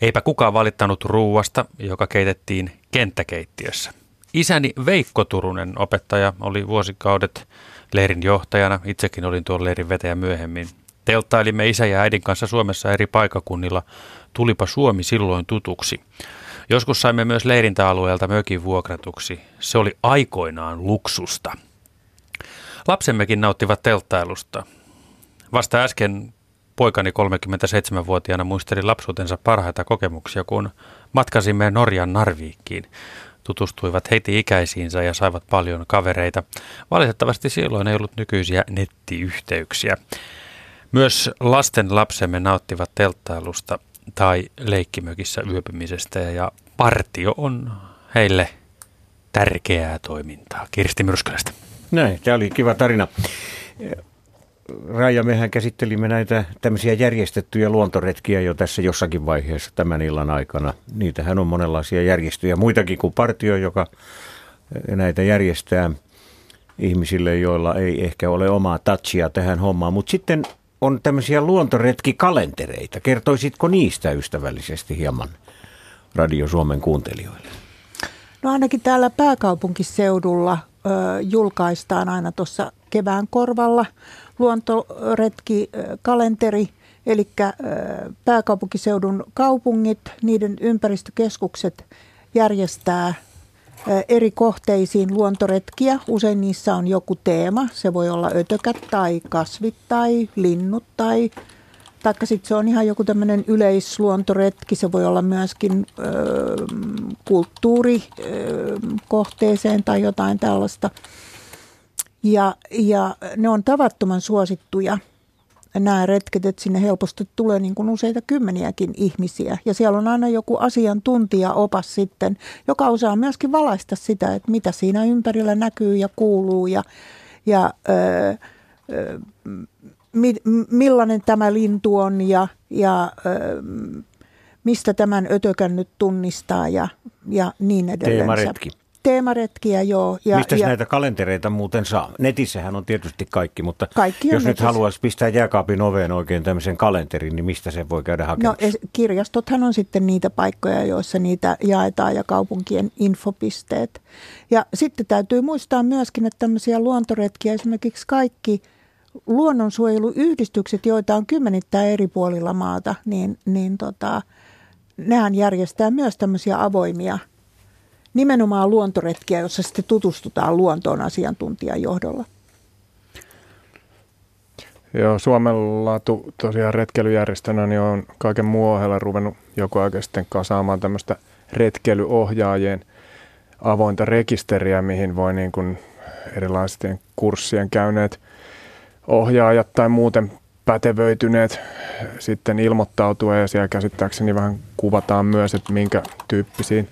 Eipä kukaan valittanut ruuasta, joka keitettiin kenttäkeittiössä. Isäni Veikko Turunen, opettaja, oli vuosikaudet leirin johtajana. Itsekin olin tuon leirin vetäjä myöhemmin. Telttailimme isä ja äidin kanssa Suomessa eri paikakunnilla. Tulipa Suomi silloin tutuksi. Joskus saimme myös leirintäalueelta mökin vuokratuksi. Se oli aikoinaan luksusta. Lapsemmekin nauttivat telttailusta. Vasta äsken Poikani 37-vuotiaana muisteli lapsuutensa parhaita kokemuksia, kun matkasimme Norjan Narviikkiin. Tutustuivat heti ikäisiinsä ja saivat paljon kavereita. Valitettavasti silloin ei ollut nykyisiä nettiyhteyksiä. Myös lasten lapsemme nauttivat telttailusta tai leikkimökissä yöpymisestä ja partio on heille tärkeää toimintaa. Kirsti Myrskylästä. Näin, tämä oli kiva tarina. Raija, mehän käsittelimme näitä tämmöisiä järjestettyjä luontoretkiä jo tässä jossakin vaiheessa tämän illan aikana. Niitähän on monenlaisia järjestöjä, muitakin kuin partio, joka näitä järjestää ihmisille, joilla ei ehkä ole omaa touchia tähän hommaan. Mutta sitten on tämmöisiä luontoretkikalentereita. Kertoisitko niistä ystävällisesti hieman Radio Suomen kuuntelijoille? No ainakin täällä pääkaupunkiseudulla ö, julkaistaan aina tuossa kevään korvalla luontoretkikalenteri, eli pääkaupunkiseudun kaupungit, niiden ympäristökeskukset järjestää eri kohteisiin luontoretkiä. Usein niissä on joku teema. Se voi olla ötökät tai kasvit tai linnut tai taikka sitten se on ihan joku tämmöinen yleisluontoretki. Se voi olla myöskin ö, kulttuurikohteeseen tai jotain tällaista. Ja, ja ne on tavattoman suosittuja nämä retket, että sinne helposti tulee niin kuin useita kymmeniäkin ihmisiä. Ja siellä on aina joku asiantuntija opas sitten, joka osaa myöskin valaista sitä, että mitä siinä ympärillä näkyy ja kuuluu ja, ja öö, öö, mi, millainen tämä lintu on ja, ja öö, mistä tämän ötökän nyt tunnistaa ja, ja niin edelleen. Teemaretki teemaretkiä, joo. Ja, Mistä ja, näitä kalentereita muuten saa? Netissähän on tietysti kaikki, mutta kaikki jos netissä. nyt haluaisi pistää jääkaapin oveen oikein tämmöisen kalenterin, niin mistä se voi käydä hakemassa? No kirjastothan on sitten niitä paikkoja, joissa niitä jaetaan ja kaupunkien infopisteet. Ja sitten täytyy muistaa myöskin, että tämmöisiä luontoretkiä esimerkiksi kaikki luonnonsuojeluyhdistykset, joita on kymmenittäin eri puolilla maata, niin, niin tota, nehän järjestää myös tämmöisiä avoimia – nimenomaan luontoretkiä, jossa sitten tutustutaan luontoon asiantuntijan johdolla. Joo, Suomella tu, tosiaan retkeilyjärjestönä niin on kaiken muu ohella ruvennut joku aika sitten kasaamaan tämmöistä retkeilyohjaajien avointa rekisteriä, mihin voi niin kuin erilaisten kurssien käyneet ohjaajat tai muuten pätevöityneet sitten ilmoittautua ja siellä käsittääkseni vähän kuvataan myös, että minkä tyyppisiin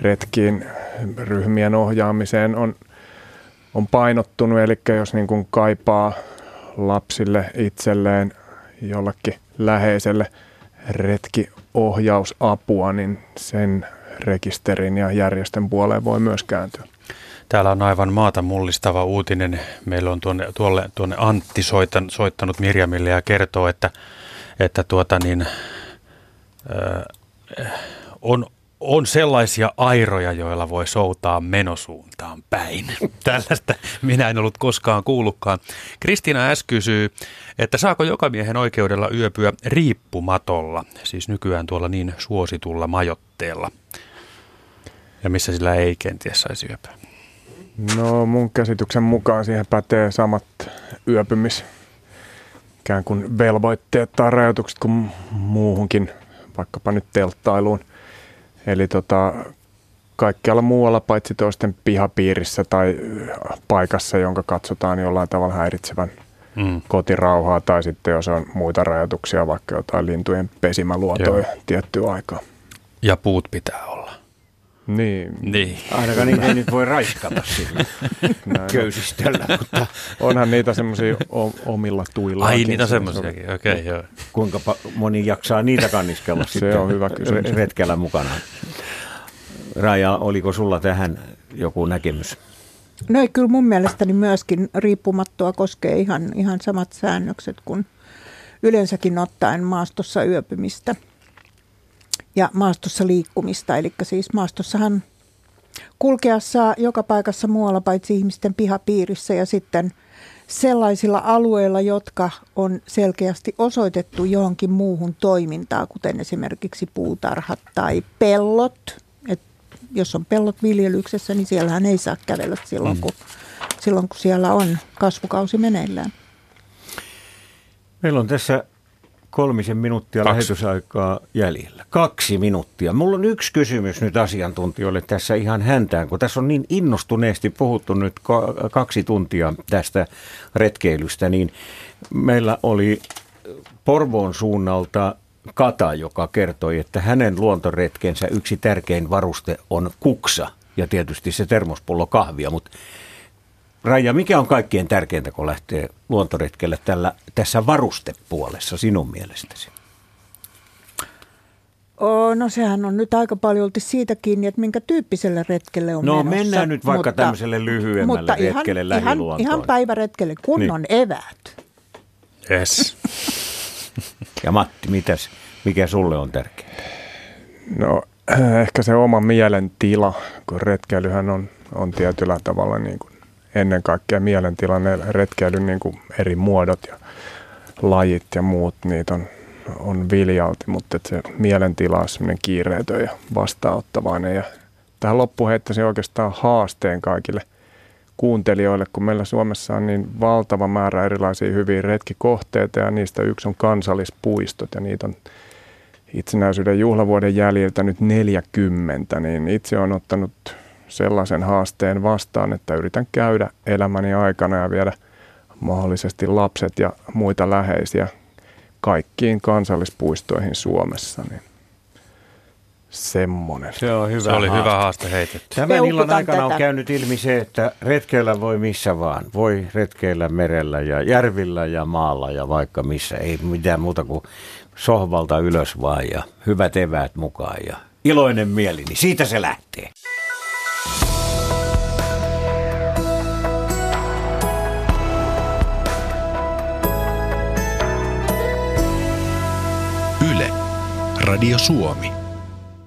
retkiin ryhmien ohjaamiseen on, on painottunut. Eli jos niin kuin kaipaa lapsille itselleen jollekin läheiselle retkiohjausapua, niin sen rekisterin ja järjestön puoleen voi myös kääntyä. Täällä on aivan maata mullistava uutinen. Meillä on tuonne, tuolle, tuonne Antti soitan, soittanut Mirjamille ja kertoo, että, että tuota niin, äh, on on sellaisia airoja, joilla voi soutaa menosuuntaan päin. [LAUGHS] Tällaista minä en ollut koskaan kuullutkaan. Kristiina S. kysyy, että saako joka miehen oikeudella yöpyä riippumatolla, siis nykyään tuolla niin suositulla majotteella, ja missä sillä ei kenties saisi yöpyä? No mun käsityksen mukaan siihen pätee samat yöpymis ikään kuin velvoitteet tai rajoitukset kuin muuhunkin, vaikkapa nyt telttailuun – Eli tota, kaikkialla muualla paitsi toisten pihapiirissä tai paikassa, jonka katsotaan jollain tavalla häiritsevän mm. kotirauhaa tai sitten jos on muita rajoituksia, vaikka jotain lintujen pesimäluotoja tiettyä aikaa. Ja puut pitää olla. Niin. niin. Ainakaan niitä ei nyt voi raiskata sillä [LAUGHS] köysistellä. Mutta... Onhan niitä semmoisia omilla tuilla. Ai niitä semmoisiakin, okei okay, joo. Kuinka moni jaksaa niitä kanniskella Se sitten on hyvä kysymys. retkellä mukana? Raja, oliko sulla tähän joku näkemys? No ei, kyllä mun mielestäni myöskin riippumattoa koskee ihan, ihan samat säännökset kuin yleensäkin ottaen maastossa yöpymistä – ja maastossa liikkumista. Eli siis maastossahan kulkea saa joka paikassa muualla paitsi ihmisten pihapiirissä ja sitten sellaisilla alueilla, jotka on selkeästi osoitettu johonkin muuhun toimintaan, kuten esimerkiksi puutarhat tai pellot. Et jos on pellot viljelyksessä, niin siellähän ei saa kävellä silloin, mm. kun, silloin kun siellä on kasvukausi meneillään. Meillä on tässä kolmisen minuuttia Kaksi. lähetysaikaa jäljellä. Kaksi minuuttia. Mulla on yksi kysymys nyt asiantuntijoille tässä ihan häntään, kun tässä on niin innostuneesti puhuttu nyt kaksi tuntia tästä retkeilystä, niin meillä oli Porvoon suunnalta Kata, joka kertoi, että hänen luontoretkensä yksi tärkein varuste on kuksa ja tietysti se termospullo kahvia, mutta Raija, mikä on kaikkien tärkeintä, kun lähtee luontoretkelle tällä, tässä varustepuolessa sinun mielestäsi? Oh, no sehän on nyt aika paljon siitä kiinni, että minkä tyyppiselle retkelle on No menossa. mennään nyt vaikka mutta, tämmöiselle lyhyemmälle mutta retkelle ihan, ihan, ihan päiväretkelle, kunnon niin. eväät. Yes. [LAUGHS] ja Matti, mitäs, mikä sulle on tärkeää? No ehkä se oma mielentila, kun retkeilyhän on, on tietyllä tavalla niin kuin ennen kaikkea mielentilanne, retkeilyn niin kuin eri muodot ja lajit ja muut, niitä on, on viljalti, mutta että se mielentila on semmoinen kiireetön ja vastaanottavainen. Ja tähän loppuun heittäisin oikeastaan haasteen kaikille kuuntelijoille, kun meillä Suomessa on niin valtava määrä erilaisia hyviä retkikohteita ja niistä yksi on kansallispuistot ja niitä on itsenäisyyden juhlavuoden jäljiltä nyt 40, niin itse on ottanut sellaisen haasteen vastaan, että yritän käydä elämäni aikana ja viedä mahdollisesti lapset ja muita läheisiä kaikkiin kansallispuistoihin Suomessa. Niin semmonen. Se on hyvä Se oli haaste. hyvä haaste heitetty. Tämän illan aikana tätä. on käynyt ilmi se, että retkeillä voi missä vaan. Voi retkeillä merellä ja järvillä ja maalla ja vaikka missä. Ei mitään muuta kuin sohvalta ylös vaan ja hyvät eväät mukaan ja iloinen mieli, niin siitä se lähtee. Yle, Radio Suomi.